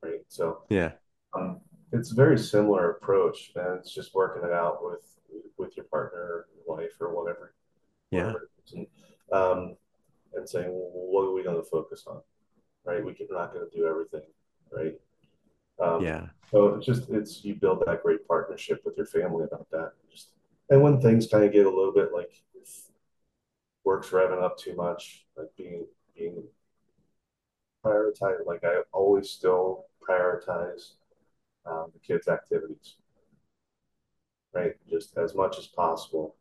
S2: Right. So
S1: yeah,
S2: um, it's a very similar approach and it's just working it out with, with your partner wife or whatever
S1: yeah.
S2: And, um, and saying, well, what are we going to focus on? Right. We're not going to do everything. Right.
S1: Um, yeah.
S2: So it's just, it's, you build that great partnership with your family about that. Just, and when things kind of get a little bit like work's revving up too much, like being, being prioritized, like I always still prioritize um, the kids' activities, right? Just as much as possible.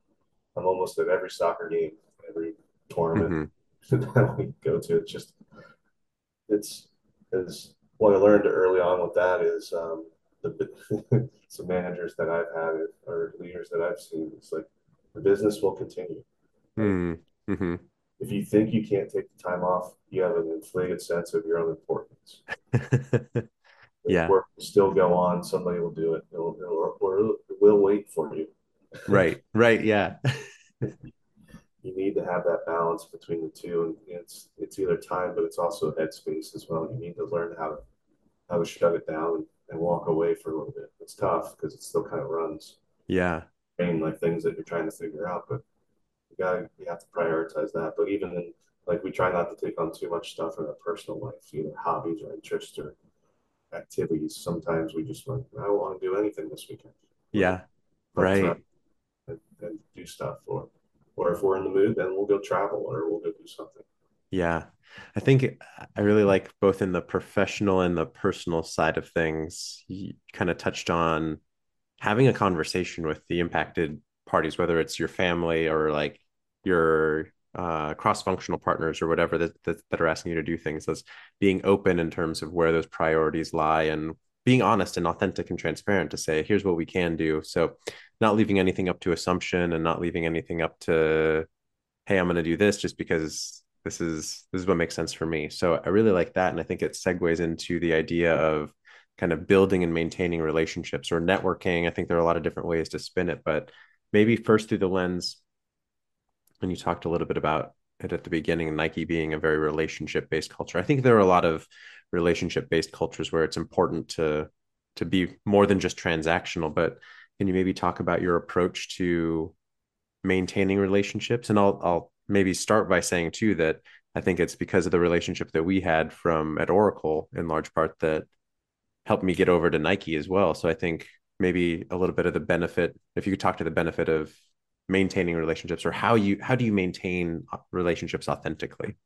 S2: I'm almost at every soccer game, every tournament mm-hmm. *laughs* that we go to. It's just it's is what I learned early on with that is um, the *laughs* some managers that I've had or leaders that I've seen. It's like the business will continue.
S1: Mm-hmm.
S2: If you think you can't take the time off, you have an inflated sense of your own importance. *laughs*
S1: yeah,
S2: work will still go on. Somebody will do it, it'll, it'll, or it will wait for you
S1: right right yeah. *laughs*
S2: You need to have that balance between the two and it's it's either time but it's also headspace as well. You need to learn how to how to shut it down and walk away for a little bit. It's tough because it still kind of runs.
S1: Yeah.
S2: And like things that you're trying to figure out but you gotta you have to prioritize that. But even in like we try not to take on too much stuff in our personal life either hobbies or interests or activities. Sometimes we just like i don't want to do anything this weekend.
S1: Yeah. Uh, right.
S2: and, and do stuff or or if we're in the mood then we'll go travel or we'll go do something.
S1: Yeah. I think i really like both in the professional and the personal side of things. You kind of touched on having a conversation with the impacted parties whether it's your family or like your uh, cross-functional partners or whatever that, that, that are asking you to do things as being open in terms of where those priorities lie and being honest and authentic and transparent to say, here's what we can do. So not leaving anything up to assumption and not leaving anything up to, hey, I'm going to do this just because this is this is what makes sense for me. So I really like that, and I think it segues into the idea of kind of building and maintaining relationships or networking. I think there are a lot of different ways to spin it, but maybe first through the lens. And you talked a little bit about it at the beginning, Nike being a very relationship based culture. I think there are a lot of relationship based cultures where it's important to to be more than just transactional. But can you maybe talk about your approach to maintaining relationships? And I'll I'll maybe start by saying too that I think it's because of the relationship that we had from at Oracle in large part that helped me get over to Nike as well. So I think maybe a little bit of the benefit, if you could talk to the benefit of maintaining relationships or how you how do you maintain relationships authentically?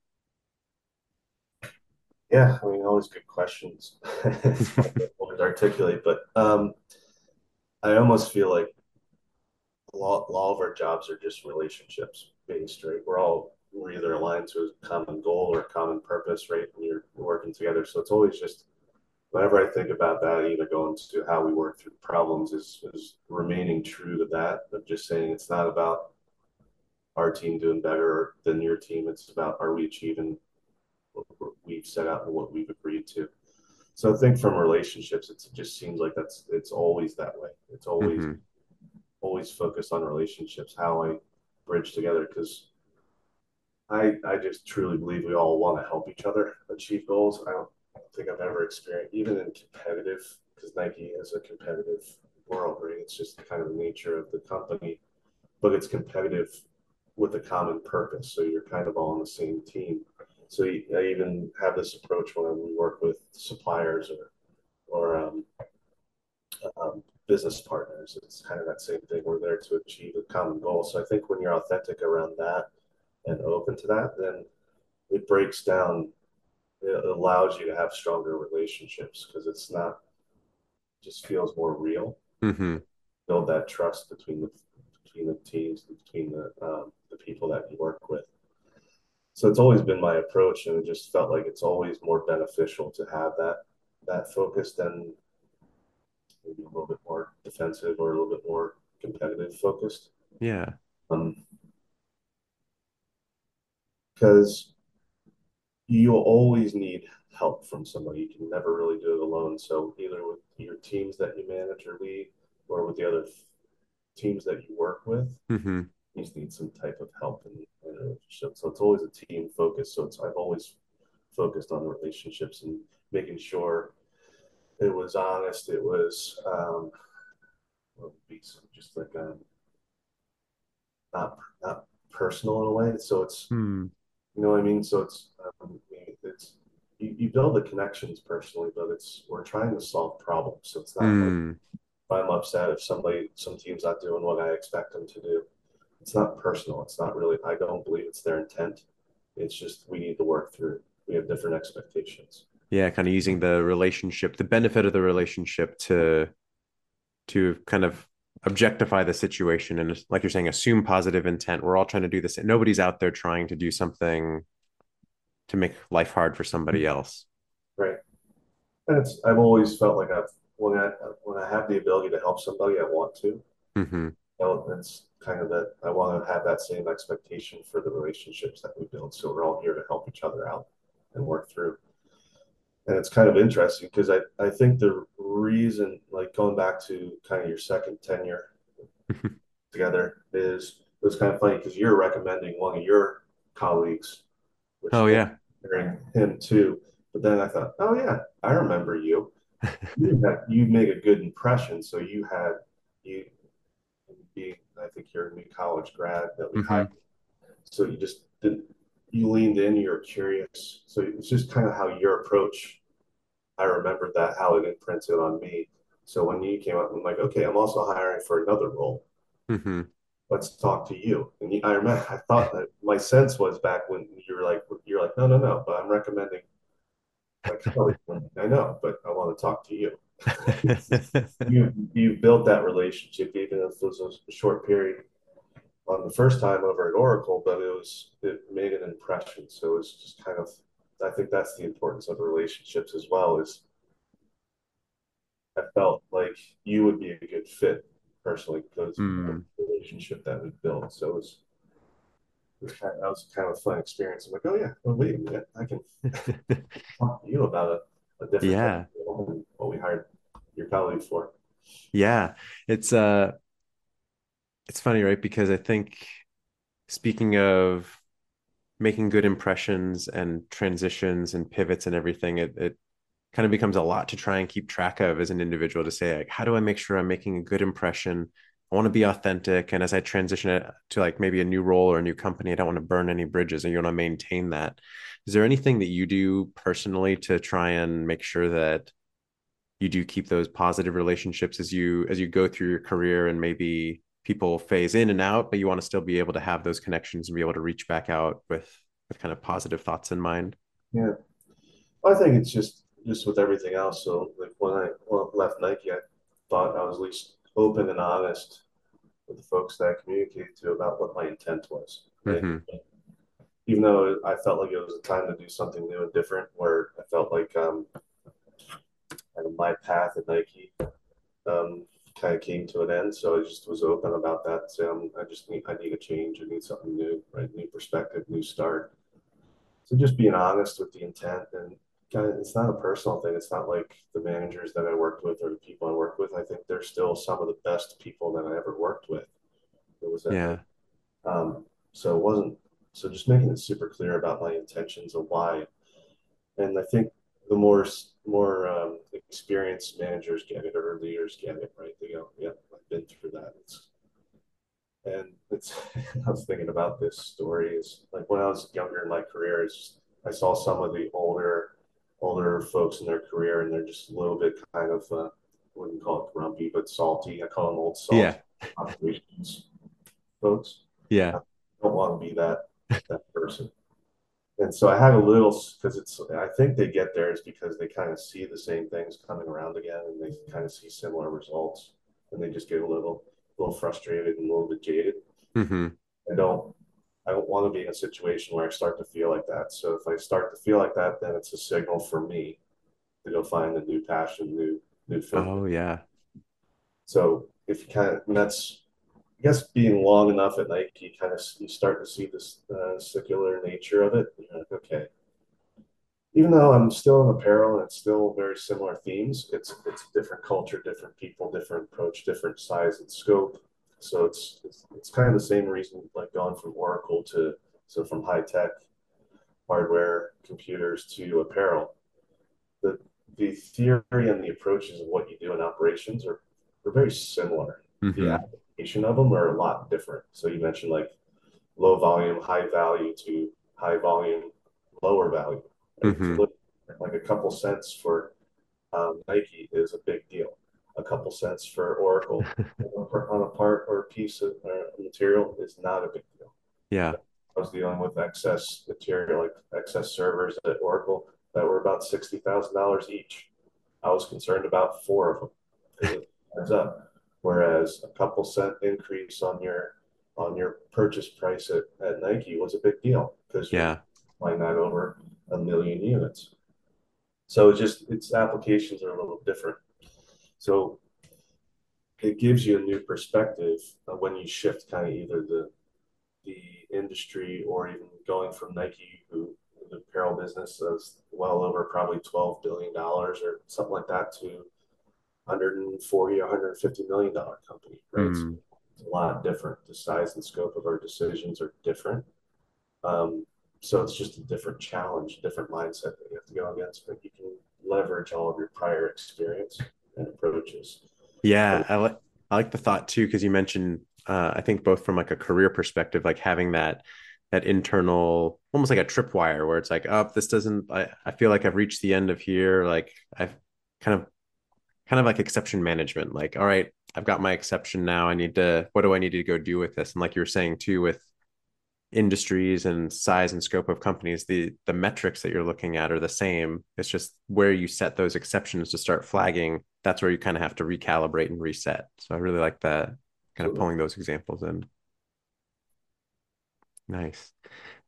S2: Yeah, I mean, always good questions. *laughs* It's *laughs* articulate, but um, I almost feel like a lot, a lot of our jobs are just relationships, being straight. We're all we're either aligned to a common goal or a common purpose, right? And you're working together. So it's always just whenever I think about that, either going to how we work through problems is, is remaining true to that of just saying it's not about our team doing better than your team. It's about are we achieving what we've set out and what we've agreed to. So I think from relationships, it just seems like that's it's always that way. It's always mm-hmm. always focused on relationships, how I bridge together because I I just truly believe we all want to help each other achieve goals. I don't think I've ever experienced, even in competitive, because Nike is a competitive world, right? It's just kind of the nature of the company, but it's competitive with a common purpose. So you're kind of all on the same team. So I even have this approach when we work with suppliers or or um, um, business partners. It's kind of that same thing. We're there to achieve a common goal. So I think when you're authentic around that and open to that, then it breaks down it allows you to have stronger relationships because it's not just feels more real.
S1: Mm-hmm.
S2: Build that trust between the between the teams, between the um, the people that you work with. So it's always been my approach, and it just felt like it's always more beneficial to have that that focus than maybe a little bit more defensive or a little bit more competitive focused.
S1: Yeah.
S2: Um, because you'll always need help from somebody. You can never really do it alone. So either with your teams that you manage or lead, or with the other teams that you work with,
S1: mm-hmm.
S2: You just need some type of help in, a relationship. So it's always a team focus. So it's I've always focused on relationships and making sure it was honest. It was um, just like um, not not personal in a way. So it's.
S1: Hmm
S2: you know what I mean? So it's um, it's you, you, build the connections personally, but it's we're trying to solve problems. So it's not mm. like if I'm upset if somebody some team's not doing what I expect them to do. It's not personal. It's not really. I don't believe it's their intent. It's just we need to work through. We have different expectations.
S1: Yeah, kind of using the relationship, the benefit of the relationship to to kind of objectify the situation and like you're saying assume positive intent we're all trying to do this nobody's out there trying to do something to make life hard for somebody mm-hmm. else
S2: right and it's i've always felt like i've when i when i have the ability to help somebody i want to
S1: mm-hmm. you
S2: know, it's kind of that i want to have that same expectation for the relationships that we build. So we're all here to help each other out and work through. And it's kind of interesting because I, I think the reason like going back to kind of your second tenure *laughs* together is it was kind of funny because you're recommending one of your colleagues
S1: oh yeah.
S2: him too. But then i thought oh yeah i remember you. *laughs* You, had, you made a good impression. So you had you i think you're a new college grad that we mm-hmm. hired so you just didn't you leaned in, you're curious. So it's just kind of how your approach. I remember that how it imprinted on me. So when you came up, I'm like, okay, I'm also hiring for another role.
S1: Mm-hmm.
S2: Let's talk to you. And you, I remember, I thought that my sense was back when you were like, you're like, no, no, no, but I'm recommending. Like, *laughs* I know, but I want to talk to you. *laughs* you you built that relationship, even if it was a short period on the first time over at Oracle, but it was it made an impression. So it's just kind of I think that's the importance of relationships as well is I felt like you would be a good fit personally because of the
S1: Mm.
S2: relationship that we built. So it was, it was kind of, that was kind of a fun experience. I'm like, oh yeah, well, wait I can *laughs* talk to you about a, a different
S1: Yeah.
S2: what we hired your colleague for.
S1: Yeah. It's uh it's funny, right? Because I think speaking of making good impressions and transitions and pivots and everything, it it kind of becomes a lot to try and keep track of as an individual to say like, how do I make sure I'm making a good impression? I want to be authentic, and as I transition it to like maybe a new role or a new company, I don't want to burn any bridges, and you want to maintain that. Is there anything that you do personally to try and make sure that you do keep those positive relationships as you as you go through your career and maybe people phase in and out, but you want to still be able to have those connections and be able to reach back out with with kind of positive thoughts in mind?
S2: Yeah, I think it's just just with everything else. So like when I when I left Nike, I thought I was least open and honest with the folks that I communicated to about what my intent was. Right?
S1: hmm
S2: Even though I felt like it was a time to do something new and different, where I felt like um, my path at Nike um, kind of came to an end. So I just was open about that. So um, I just need I need a change. I need something new, right? New perspective, new start. So just being honest with the intent and it's not a personal thing. It's not like the managers that I worked with or the people I worked with. I think they're still some of the best people that I ever worked with. It was
S1: Yeah.
S2: Um, so it wasn't, so just making it super clear about my intentions and why. And I think the more, more um, experienced managers get it or leaders get it, right? They go, yeah, I've been through that. It's, and it's, *laughs* I was thinking about this story is like when I was younger in my career, it's, I saw some of the older, older folks in their career and they're just a little bit kind of, uh, I wouldn't call it grumpy, but salty. I call them old
S1: Yeah.
S2: salt operations folks.
S1: Yeah.
S2: I don't want to be that, that person. And so I had a little, because it's, I think they get there is because they kind of see the same things coming around again and they kind of see similar results and they just get a little, a little frustrated and a little bit jaded.
S1: hmm
S2: I don't, I don't want to be in a situation where I start to feel like that. So if I start to feel like that, then it's a signal for me to go find a new passion, new, new fulfillment.
S1: Oh yeah.
S2: So if you kind of, and that's, I guess being long enough at Nike, you kind of you start to see this uh, secular nature of it. You're like, okay, even though I'm still in apparel and it's still very similar themes, it's it's different culture, different people, different approach, different size and scope. So it's it's, it's kind of the same reason like going from Oracle to so from high tech hardware computers to apparel. The the theory and the approaches of what you do in operations are, are very similar. The
S1: hmm
S2: application of them are a lot different. So you mentioned like low volume, high value to high volume, lower value. Right? So
S1: hmm
S2: like a couple cents for um, Nike is a big deal. A couple cents for Oracle *laughs* on a part or a piece of uh, material is not a big deal.
S1: Yeah.
S2: I was dealing with excess material, like excess servers at Oracle that were about sixty thousand dollars each. I was concerned about four of them it adds up. Whereas a couple cent increase on your on your purchase price at, at Nike was a big deal because
S1: Yeah.
S2: buying that over a million units. So it just its applications are a little different. So it gives you a new perspective when you shift kind of either the the industry or even going from Nike, who the apparel business is well over probably $12 billion or something like that, to 140, or 150 million dollar company, right? So
S1: Mm.
S2: it's a lot different. The size and scope of our decisions are different. Um, so it's just a different challenge, different mindset that you have to go against, but you can leverage all of your prior experience and approaches.
S1: Yeah, I like I like the thought too because you mentioned uh, I think both from like a career perspective, like having that that internal almost like a tripwire where it's like, oh, this doesn't I, I feel like I've reached the end of here. Like I've kind of kind of like exception management. Like, all right, I've got my exception now. I need to what do I need to go do with this? And like you were saying too, with industries and size and scope of companies, the the metrics that you're looking at are the same. It's just where you set those exceptions to start flagging. That's where you kind of have to recalibrate and reset. So I really like that kind of pulling those examples in. Nice.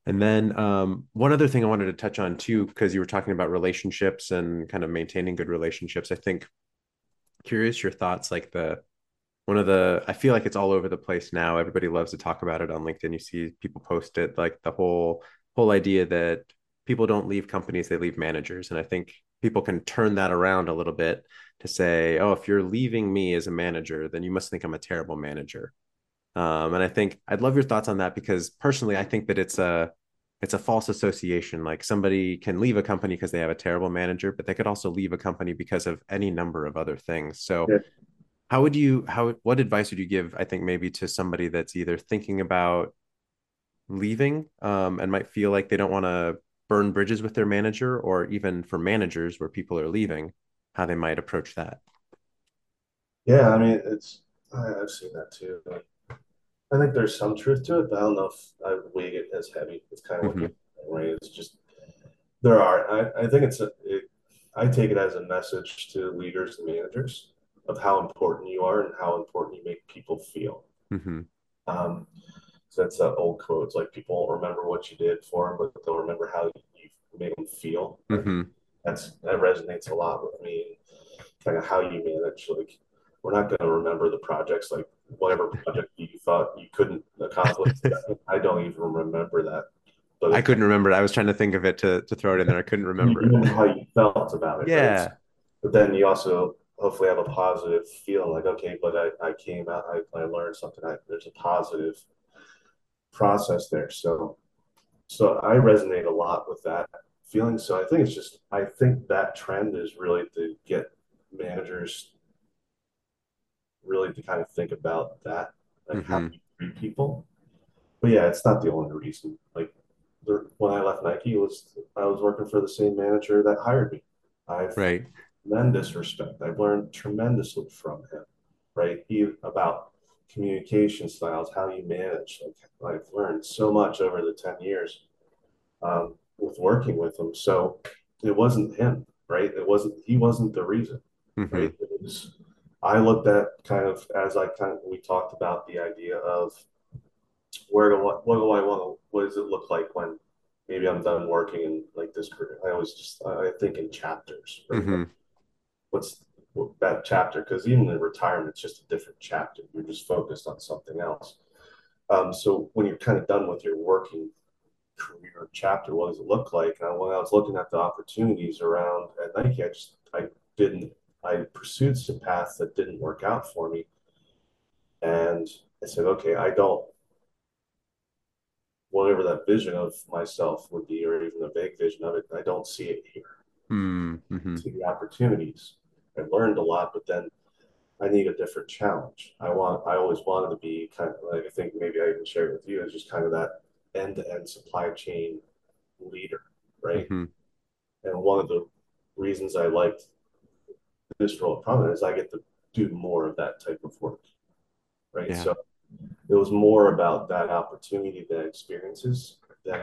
S1: And then um, one other thing I wanted to touch on too, because you were talking about relationships and kind of maintaining good relationships. I think curious your thoughts like the one of the I feel like it's all over the place now. Everybody loves to talk about it on LinkedIn. You see people post it like the whole whole idea that people don't leave companies, they leave managers. And I think people can turn that around a little bit to say, oh, if you're leaving me as a manager, then you must think I'm a terrible manager. Um, and I think I'd love your thoughts on that because personally, I think that it's a it's a false association. Like somebody can leave a company because they have a terrible manager, but they could also leave a company because of any number of other things. So yeah. how would you how what advice would you give, I think maybe to somebody that's either thinking about leaving um, and might feel like they don't want to burn bridges with their manager or even for managers where people are leaving, how they might approach that?
S2: Yeah, I mean it's I, have seen that too. I think there's some truth to it, but I don't know if I weigh it as heavy. It's kind of mm-hmm. It's just there are. I, I think it's a. It, I take it as a message to leaders and managers of how important you are and how important you make people feel. Mm-hmm. Um, so that's an old quote. It's like people won't remember what you did for them, but they'll remember how you made them feel. Mm-hmm. That's that resonates a lot with me. Kind of how you manage. Like we're not going to remember the projects like whatever project you thought you couldn't accomplish. *laughs* I don't even remember that.
S1: But I couldn't remember. I was trying to think of it to, to throw it in there. I couldn't remember.
S2: You know how you felt about it.
S1: Yeah.
S2: Right? But then you also hopefully have a positive feeling like, okay, but I, I came out, I, I learned something. I, there's a positive process there. So, so I resonate a lot with that feeling. So I think it's just, I think that trend is really to get managers really to kind of think about that, like mm-hmm. how you treat people. But yeah, it's not the only reason. Like when I left Nike, was I was working for the same manager that hired me. I've
S1: right.
S2: tremendous respect. I've learned tremendously from him. Right, he, about communication styles, how you manage. Like I've learned so much over the ten years um, with working with him. So it wasn't him, right? It wasn't. He wasn't the reason. Mm-hmm. Right. It was I looked at kind of as I kind of we talked about the idea of where do what what do I want to what does it look like when maybe I'm done working in like this career. I always just I think in chapters. Right? Mm-hmm. What's that chapter? Because even in retirement, it's just a different chapter. You're just focused on something else. Um, so when you're kind of done with your working career chapter, what does it look like? And when I was looking at the opportunities around at Nike, I just I didn't I pursued some paths that didn't work out for me. And I said, okay, I don't, whatever that vision of myself would be, or even a vague vision of it, I don't see it here. Mm-hmm. See the opportunities. I learned a lot, but then I need a different challenge. I want, I always wanted to be kind of like, I think maybe I even shared with you, is just kind of that end to end supply chain leader, right? Mm-hmm. And one of the reasons I liked this role at Prana is I get to do more of that type of work, right? Yeah. So it was more about that opportunity, that experiences that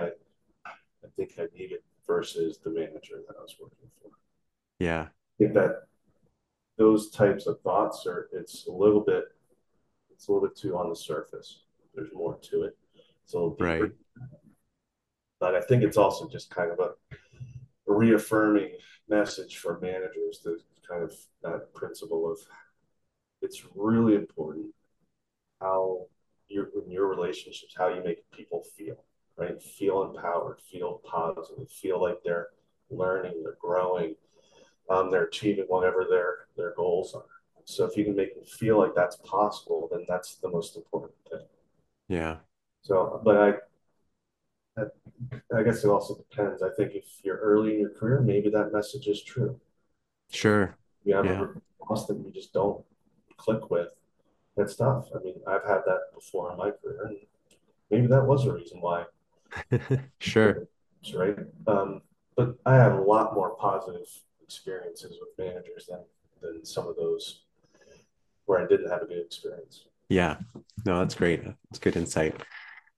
S2: I, I think I needed versus the manager that I was working for.
S1: Yeah.
S2: I think that those types of thoughts are it's a little bit it's a little bit too on the surface. There's more to it. Little. Right. But I think it's also just kind of a, a reaffirming message for managers to kind of that principle of it's really important how your in your relationships how you make people feel right feel empowered feel positive feel like they're learning they're growing um, they're achieving whatever their their goals are so if you can make them feel like that's possible then that's the most important thing
S1: yeah
S2: so but i I guess it also depends. I think if you're early in your career, maybe that message is true.
S1: Sure.
S2: You have yeah. a boss that you just don't click with. That's tough. I mean, I've had that before in my career, and maybe that was a reason why. *laughs*
S1: sure.
S2: Right. Um, but I have a lot more positive experiences with managers than than some of those where I didn't have a good experience.
S1: Yeah. No, that's great. That's good insight.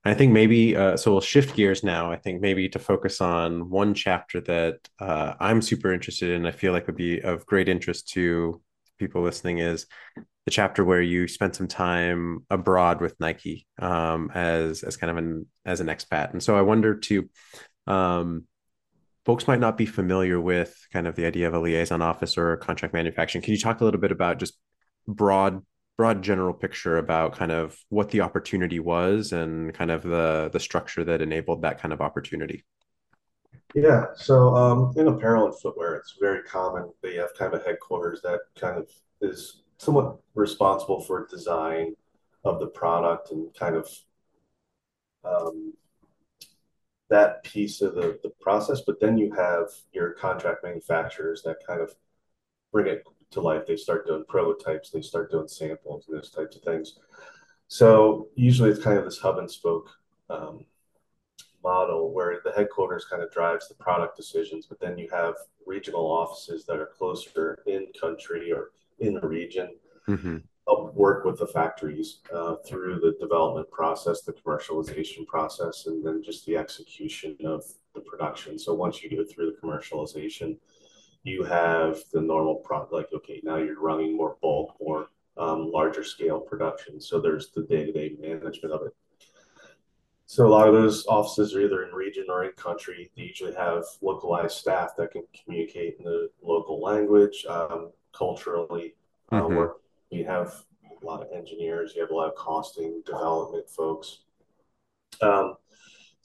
S1: I think maybe uh, so. We'll shift gears now. I think maybe to focus on one chapter that uh, I'm super interested in. I feel like would be of great interest to people listening is the chapter where you spent some time abroad with Nike um, as as kind of an as an expat. And so I wonder to um, folks might not be familiar with kind of the idea of a liaison officer or contract manufacturing. Can you talk a little bit about just broad broad general picture about kind of what the opportunity was and kind of the the structure that enabled that kind of opportunity?
S2: Yeah, so um, in apparel and footwear, it's very common they have kind of a headquarters that kind of is somewhat responsible for design of the product and kind of um, that piece of the, the process. But then you have your contract manufacturers that kind of bring it to life. They start doing prototypes, they start doing samples, and those types of things. So usually it's kind of this hub and spoke um, model where the headquarters kind of drives the product decisions, but then you have regional offices that are closer in country or in the region. Mm-hmm. Help work with the factories uh, through the development process, the commercialization process, and then just the execution of the production. So once you go through the commercialization, you have the normal product, like, okay, now you're running more bulk, more um, larger scale production. So there's the day to day management of it. So a lot of those offices are either in region or in country. They usually have localized staff that can communicate in the local language, um, culturally. Uh, mm-hmm. Work. You have a lot of engineers. You have a lot of costing, development folks. Um,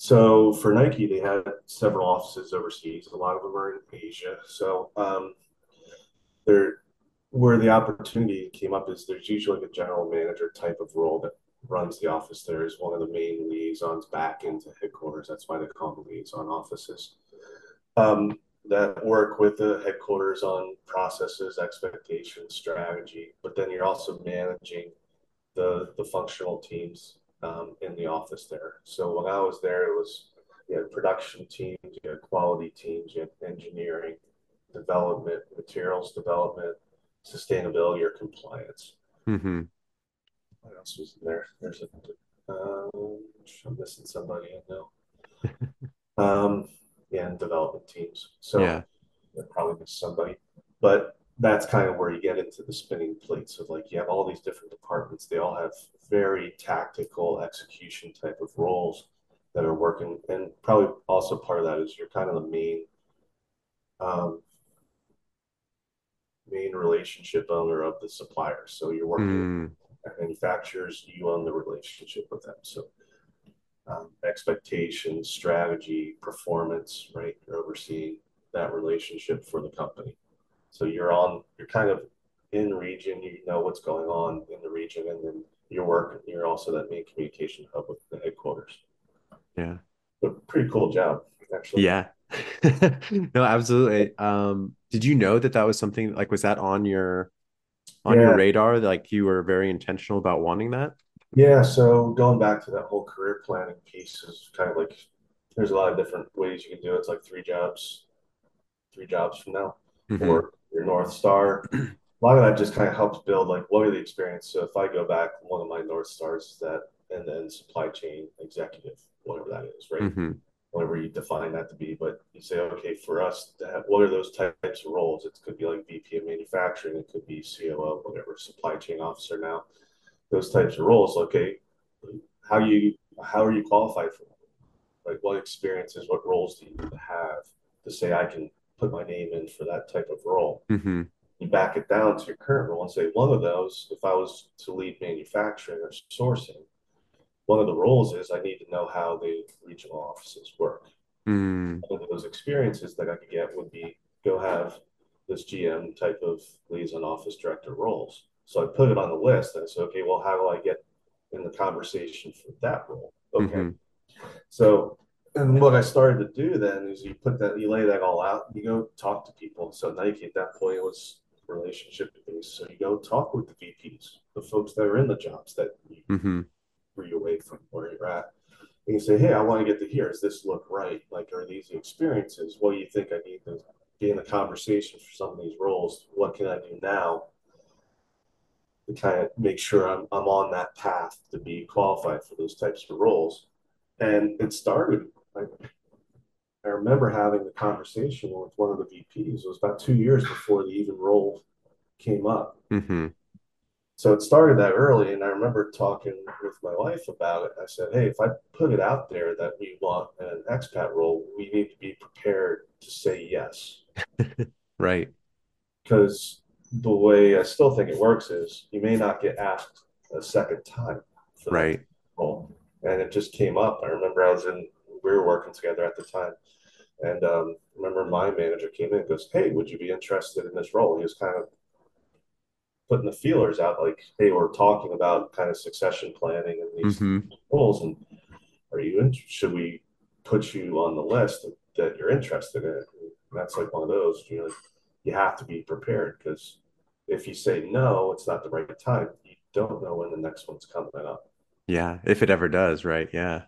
S2: so for Nike, they had several offices overseas. A lot of them are in Asia. So um, there, where the opportunity came up is there's usually like a general manager type of role that runs the office there is one of the main liaisons back into headquarters. That's why they call them liaison offices. Um, that work with the headquarters on processes, expectations, strategy, but then you're also managing the the functional teams um, in the office there. So when I was there, it was you had production teams, you had quality teams, you had engineering, development, materials development, sustainability or compliance. Mm-hmm. What else was in there? There's a, um, I'm missing somebody I know. *laughs* um, yeah, and development teams. So yeah. I probably missed somebody, but that's kind of where you get into the spinning plates of like you have all these different departments. They all have very tactical execution type of roles that are working, and probably also part of that is you're kind of the main um, main relationship owner of the suppliers. So you're working mm manufacturers, you own the relationship with them. So um, expectations, strategy, performance, right? You're overseeing that relationship for the company. So you're on, you're kind of in region, you know what's going on in the region, and then you're working, you're also that main communication hub with the headquarters.
S1: Yeah.
S2: A pretty cool job, actually.
S1: Yeah. *laughs* no, absolutely. Um, did you know that that was something like, was that on your on yeah. your radar? Like you were very intentional about wanting that?
S2: Yeah. So going back to that whole career planning piece is kind of like there's a lot of different ways you can do it. It's like three jobs, three jobs from now, mm-hmm. or your North Star. A lot of that just kind of helps build like what are the experience. So if I go back, one of my North Stars is that and then supply chain executive, whatever that is, right? Mm-hmm whatever you define that to be. But you say, okay, for us, have, what are those types of roles? It could be like VP of manufacturing, it could be COO, whatever, supply chain officer now. Those types of roles. Okay, how you how are you qualified for them? Like what experiences, what roles do you have to say I can put my name in for that type of role? Mm-hmm. You back it down to your current role and say one of those, if I was to lead manufacturing or sourcing, one of the roles is I need to know how the regional offices work. Mm. One of those experiences that I could get would be go have this GM type of liaison office director roles. So I put it on the list and I said, okay, well, how do I get in the conversation for that role? Okay. Mm-hmm. So, and what I started to do then is you put that, you lay that all out, you go talk to people. So Nike at that point was relationship based. So you go talk with the VPs, the folks that are in the jobs that you mm-hmm you away from where you're at. And you say, hey, I want to get to here. Does this look right? Like, are these the experiences? What do you think I need to be in the conversation for some of these roles? What can I do now to kind of make sure I'm, I'm on that path to be qualified for those types of roles? And it started, I, I remember having the conversation with one of the VPs. It was about two years before the even role came up. Mm-hmm so it started that early, and I remember talking with my wife about it. I said, "Hey, if I put it out there that we want an expat role, we need to be prepared to say yes." *laughs*
S1: Right.
S2: Because the way I still think it works is you may not get asked a second time
S1: Right.
S2: role, and it just came up. I remember I was in, we were working together at the time, and um, remember my manager came in and goes, "Hey, would you be interested in this role?" He was kind of putting the feelers out, like, "Hey, we're talking about kind of succession planning and these
S1: hmm
S2: roles, and are you in, should we put you on the list that you're interested in? And that's like one of those, you know, you have to be prepared because if you say no, it's not the right time. You don't know when the next one's coming up.
S1: Yeah. If it ever does, right? Yeah.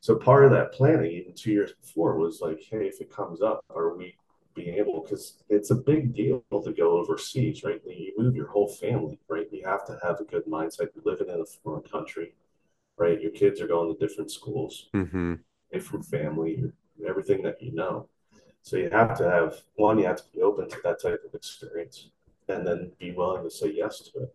S2: So part of that planning, even two years before, was like, hey, if it comes up, are we being able? Because it's a big deal to go overseas, right? You move your whole family, right? You have to have a good mindset. You're living in a foreign country, right? Your kids are going to different schools,
S1: hmm
S2: different family, everything that you know. So you have to have one, you have to be open to that type of experience, and then be willing to say yes to it.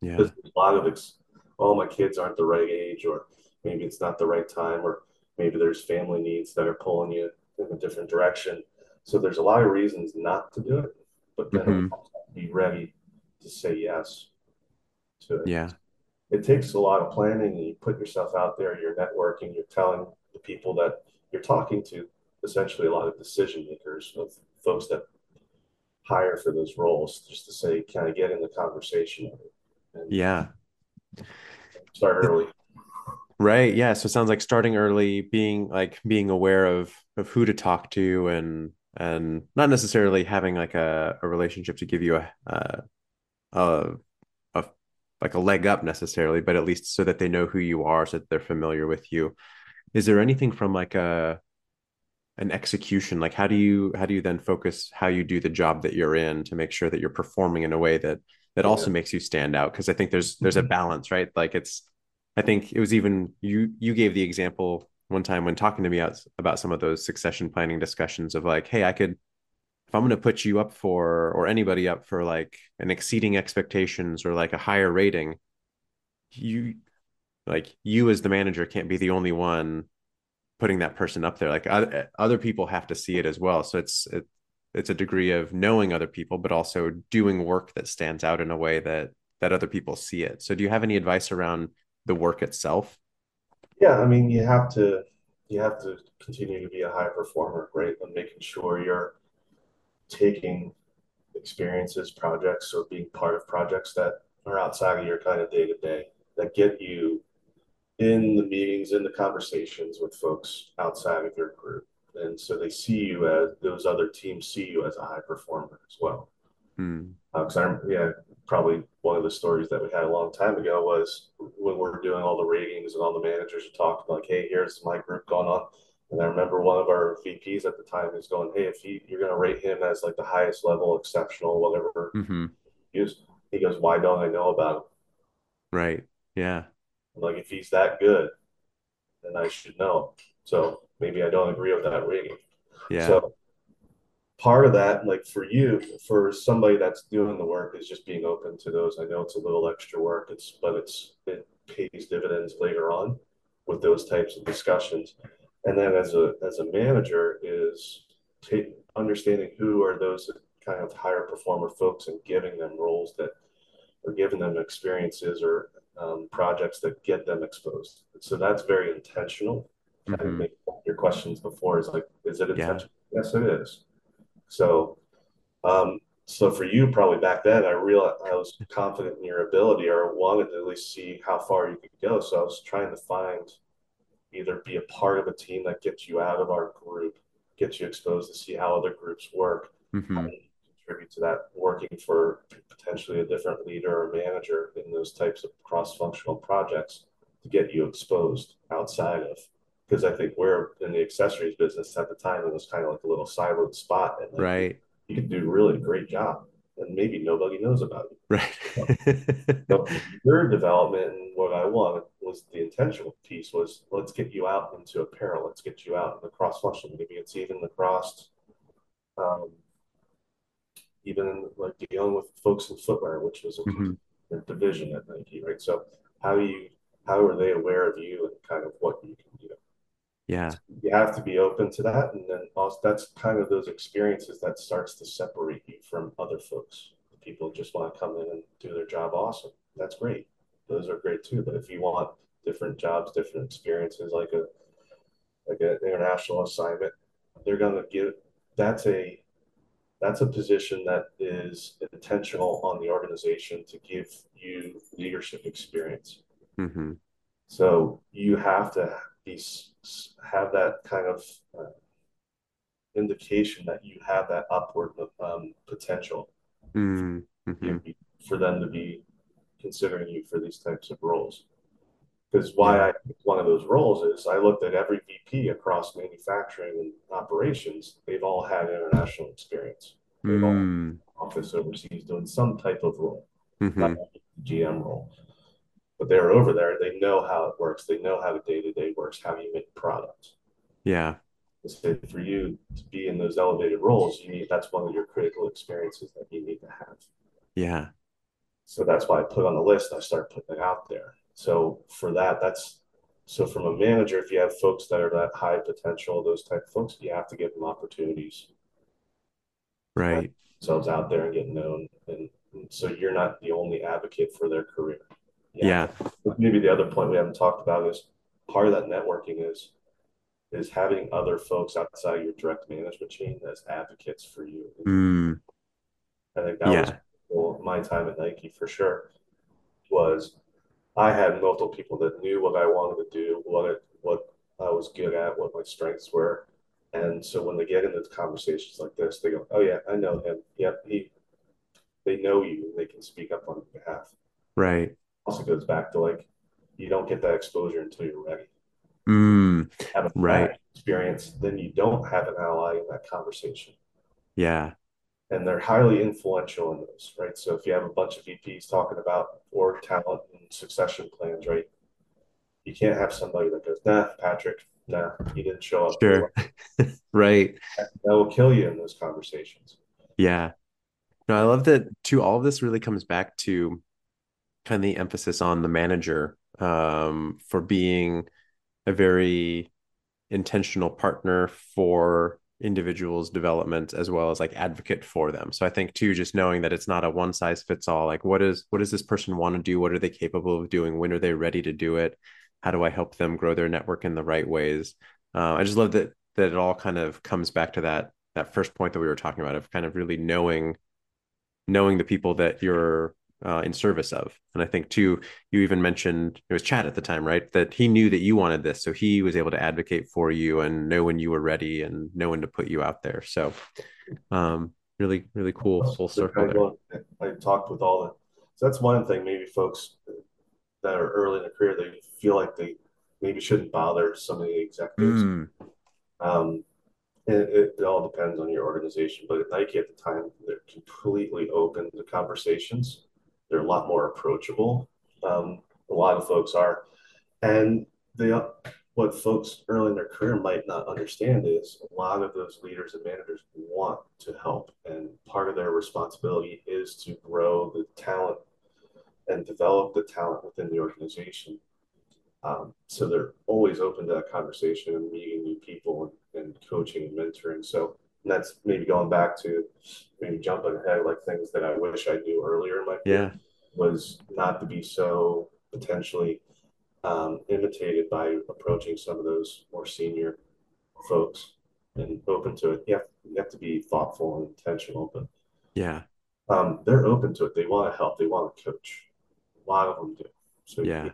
S1: Yeah.
S2: Because a lot of ex- oh, my kids aren't the right age, or maybe it's not the right time, or maybe there's family needs that are pulling you in a different direction. So there's a lot of reasons not to do it, but then
S1: hmm
S2: be ready to say yes to it.
S1: Yeah.
S2: It takes a lot of planning, and you put yourself out there, you're networking, you're telling the people that you're talking to, essentially a lot of decision makers of folks that hire for those roles, just to say, kind of get in the conversation and
S1: Yeah.
S2: start early?
S1: Right. Yeah. So it sounds like starting early, being like being aware of of who to talk to and and not necessarily having like a, a relationship to give you a, a a a like a leg up necessarily, but at least so that they know who you are, so that they're familiar with you. Is there anything from like a an execution? Like how do you how do you then focus how you do the job that you're in to make sure that you're performing in a way that that
S2: Yeah.
S1: also makes you stand out? Because I think there's there's a mm-hmm. balance, right? Like it's I think it was even you you gave the example one time when talking to me out, about some of those succession planning discussions of like, hey, I could if I'm going to put you up for or anybody up for like an exceeding expectations or like a higher rating, you like you as the manager can't be the only one putting that person up there. Like other, other people have to see it as well. So it's it, it's a degree of knowing other people, but also doing work that stands out in a way that that other people see it. So do you have any advice around the work itself?
S2: Yeah, I mean, you have to you have to continue to be a high performer, right? And making sure you're taking experiences, projects, or being part of projects that are outside of your kind of day to day that get you in the meetings, in the conversations with folks outside of your group. And so they see you as those other teams see you as a high performer as well. Because uh, I, yeah, probably one of the stories that we had a long time ago was when we are doing all the ratings and all the managers are talking like, "Hey, here's my group going on." And I remember one of our VPs at the time is going, "Hey, if he, you're going to rate him as like the highest level, exceptional, whatever
S1: Mm-hmm.
S2: he was," he goes, "Why don't I know about him?
S1: Right. Yeah.
S2: Like if he's that good, then I should know." So maybe I don't agree with that rating.
S1: Yeah.
S2: So part of that, like for you, for somebody that's doing the work, is just being open to those. I know it's a little extra work, it's but it's it pays dividends later on with those types of discussions. And then as a as a manager is take, understanding who are those kind of higher performer folks and giving them roles that or giving them experiences or um, projects that get them exposed. So that's very intentional.
S1: Mm-hmm.
S2: make your questions before is like, is it
S1: Yeah.
S2: intentional? Yes, it is. So, um, so for you, probably back then, I realized I was confident in your ability, or wanted to at least see how far you could go. So I was trying to find either be a part of a team that gets you out of our group, gets you exposed to see how other groups work,
S1: Mm-hmm.
S2: contribute to that, working for potentially a different leader or manager in those types of cross-functional projects to get you exposed outside of. Because I think we're in the accessories business at the time, it was kind of like a little siloed spot, and like
S1: Right.
S2: you could do really a great job, and maybe nobody knows about you.
S1: Right. *laughs*
S2: So your development and what I wanted was the intentional piece was let's get you out into apparel, let's get you out in the cross functional. Maybe it's even the cross um, even like dealing with folks in footwear, which was a,
S1: hmm
S2: a division at Nike, right? So how do you how are they aware of you and kind of what you can do?
S1: Yeah.
S2: You have to be open to that, and then also that's kind of those experiences that starts to separate you from other folks. People just want to come in and do their job awesome. That's great. Those are great too. But if you want different jobs, different experiences, like a like an international assignment, they're gonna give that's a that's a position that is intentional on the organization to give you leadership experience.
S1: hmm
S2: So you have to have that kind of uh, indication that you have that upward um, potential
S1: hmm
S2: for them to be considering you for these types of roles. Because why
S1: Yeah.
S2: I one of those roles is I looked at every VP across manufacturing and operations. They've all had international experience. They've all
S1: mm
S2: office overseas doing some type of role, not
S1: hmm
S2: GM role. But they're over there. They know how it works. They know how the day to day works. How you make products.
S1: Yeah.
S2: So for you to be in those elevated roles, you need that's one of your critical experiences that you need to have.
S1: Yeah.
S2: So that's why I put on the list. I start putting it out there. So for that, that's so from a manager, if you have folks that are that high potential, those type of folks, you have to give them opportunities
S1: Right.
S2: themselves out there and get known. And, and so you're not the only advocate for their career. Yeah.
S1: Yeah.
S2: Maybe the other point we haven't talked about is part of that networking is is having other folks outside your direct management chain as advocates for you.
S1: Mm.
S2: I think that was
S1: Yeah.
S2: well, my time at Nike for sure was I had multiple people that knew what I wanted to do, what it, what I was good at, what my strengths were. And so when they get into conversations like this, they go, "Oh yeah, I know him. Yep, he." They know you. They can speak up on your behalf.
S1: Right.
S2: Also goes back to like, you don't get that exposure until you're ready.
S1: Mm.
S2: Have a
S1: Right.
S2: experience, then you don't have an ally in that conversation.
S1: Yeah.
S2: and they're highly influential in those, right? So if you have a bunch of VPs talking about org talent and succession plans, right? You can't have somebody that goes, nah, Patrick, nah, you didn't show up.
S1: Sure. *laughs* Right.
S2: That will kill you in those conversations.
S1: Yeah. No, I love that too. All of this really comes back to kind of the emphasis on the manager um, for being a very intentional partner for individuals' development as well as like advocate for them. So I think too, just knowing that it's not a one size fits all. Like, what is what does this person want to do? What are they capable of doing? When are they ready to do it? How do I help them grow their network in the right ways? Uh, I just love that that it all kind of comes back to that that first point that we were talking about of kind of really knowing knowing the people that you're uh, in service of. And I think too, you even mentioned it was Chad at the time, right? That he knew that you wanted this, so he was able to advocate for you and know when you were ready and know when to put you out there. So, um, really, really cool full circle there.
S2: I talked with all the, so that's one thing. Maybe folks that are early in their career, they feel like they maybe shouldn't bother some of the executives.
S1: Mm,
S2: Um, it, it all depends on your organization, but at Nike at the time, they're completely open to conversations. They're a lot more approachable. Um, a lot of folks are, and they what folks early in their career might not understand is a lot of those leaders and managers want to help, and part of their responsibility is to grow the talent and develop the talent within the organization. Um, so they're always open to that conversation and meeting new people and, and coaching and mentoring. So and that's maybe going back to maybe jumping ahead, like things that I wish I knew earlier in my
S1: yeah,
S2: career was not to be so potentially um, imitated by approaching some of those more senior folks and open to it. You have, you have to be thoughtful and intentional, but
S1: yeah,
S2: um, they're open to it. They want to help. They want to coach. A lot of them do. So
S1: yeah,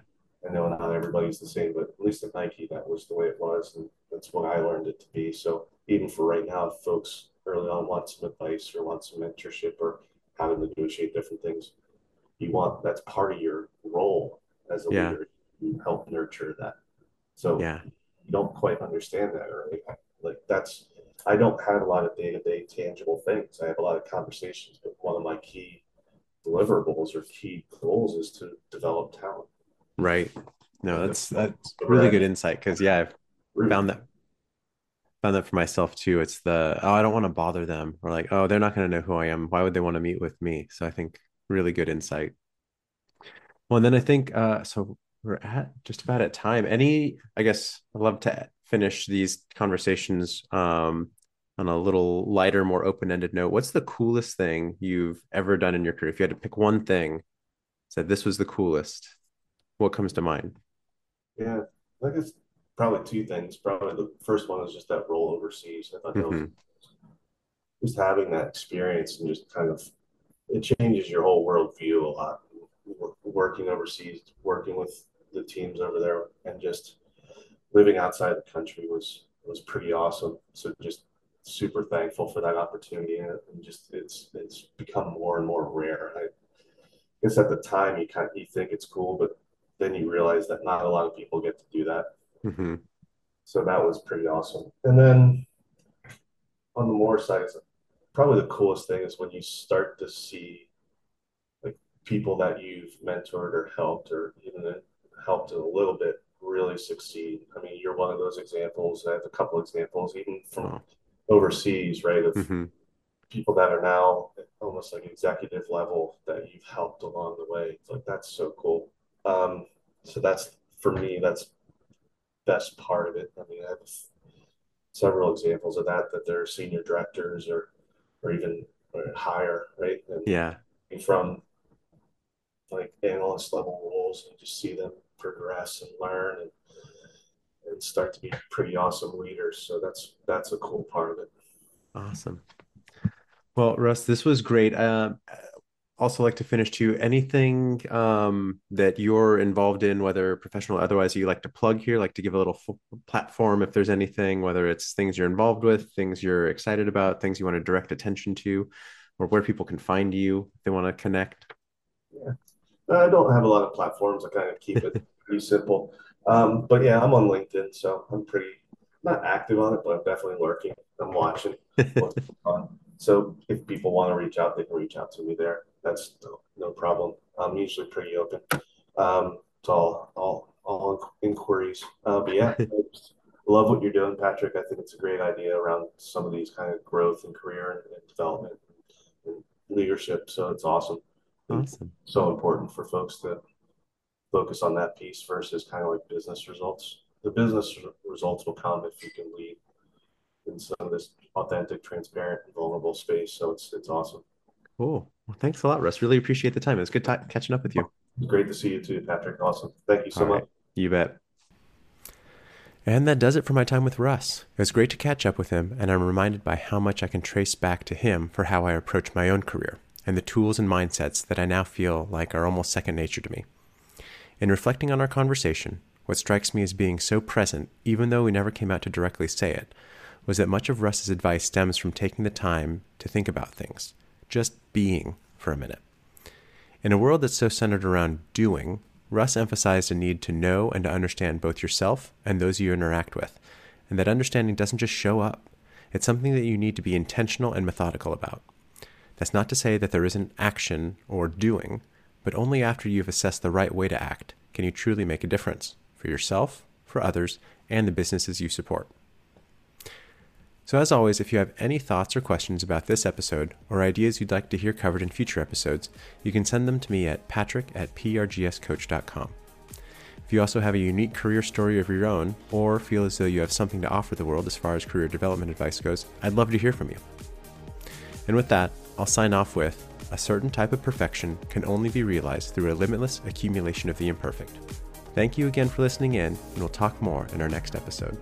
S2: I know not everybody's the same, but at least at Nike, that was the way it was, and that's what I learned it to be. So even for right now, if folks early on want some advice or want some mentorship or how to negotiate different things, you want that's part of your role as a
S1: yeah,
S2: leader. You help nurture that. So
S1: yeah,
S2: you don't quite understand that early. Like that's I don't have a lot of day-to-day tangible things. I have a lot of conversations, but one of my key deliverables or key goals is to develop talent.
S1: right. No, that's that's really good insight because yeah, I've found that found that for myself too. It's the oh, I don't want to bother them, or like oh, they're not going to know who I am. Why would they want to meet with me? So I think really good insight. Well, and then I think uh, so. We're at just about at time. Any, I guess, I'd love to finish these conversations um, on a little lighter, more open-ended note. What's the coolest thing you've ever done in your career? If you had to pick one thing, said this was the coolest, what comes to mind?
S2: Yeah, I guess probably two things. Probably the first one is just that role overseas. I thought that was
S1: hmm
S2: just having that experience and just kind of it changes your whole worldview a lot. Working overseas, working with the teams over there, and just living outside the country was was pretty awesome. So just super thankful for that opportunity, and just it's it's become more and more rare. I guess at the time you kind of you think it's cool, but then you realize that not a lot of people get to do that.
S1: hmm
S2: So that was pretty awesome. And then on the more side, probably the coolest thing is when you start to see like people that you've mentored or helped or even helped a little bit really succeed. I mean, you're one of those examples. I have a couple examples, even from
S1: Oh.
S2: overseas, right? Of
S1: hmm
S2: people that are now almost like executive level that you've helped along the way. It's like that's so cool. Um, so that's for me, that's best part of it. I mean, I have several examples of that that they're senior directors or or even or higher, right?
S1: Yeah.
S2: From like analyst level roles and just see them progress and learn and, and start to be pretty awesome leaders. So that's that's a cool part of it.
S1: Awesome. Well, Russ, this was great. Um, also like to finish too. Anything um, that you're involved in, whether professional or otherwise, you like to plug here, like to give a little f platform if there's anything, whether it's things you're involved with, things you're excited about, things you want to direct attention to, or where people can find you if they want to connect.
S2: Yeah. I don't have a lot of platforms. I kind of keep it *laughs* pretty simple. Um, but yeah, I'm on LinkedIn, so I'm pretty not active on it, but I'm definitely lurking. I'm watching *laughs* what's going on. So if people want to reach out, they can reach out to me there. That's no, no problem. I'm usually pretty open um, to all all all inquiries. Uh, but yeah, *laughs* love what you're doing, Patrick. I think it's a great idea around some of these kind of growth and career and, development and leadership. So it's awesome.
S1: Awesome.
S2: so important for folks to focus on that piece versus kind of like business results. The business results will come if you can lead in some of this authentic, transparent, and vulnerable space. So it's it's awesome.
S1: Cool. Well, thanks a lot, Russ. Really appreciate the time. It was good ti catching up with you.
S2: Great to see you too, Patrick. Awesome. Thank you
S1: All
S2: so much.
S1: right. You bet. And that does it for my time with Russ. It was great to catch up with him, and I'm reminded by how much I can trace back to him for how I approach my own career and the tools and mindsets that I now feel like are almost second nature to me. In reflecting on our conversation, what strikes me as being so present, even though we never came out to directly say it, was that much of Russ's advice stems from taking the time to think about things, just being for a minute. In a world that's so centered around doing, Russ emphasized a need to know and to understand both yourself and those you interact with, and that understanding doesn't just show up. It's something that you need to be intentional and methodical about. That's not to say that there isn't action or doing, but only after you've assessed the right way to act can you truly make a difference for yourself, for others, and the businesses you support. So, as always, if you have any thoughts or questions about this episode or ideas you'd like to hear covered in future episodes, you can send them to me at patrick at prgscoach.com. If you also have a unique career story of your own, or feel as though you have something to offer the world as far as career development advice goes, I'd love to hear from you. And with that, I'll sign off with a certain type of perfection can only be realized through a limitless accumulation of the imperfect. Thank you again for listening in, and we'll talk more in our next episode.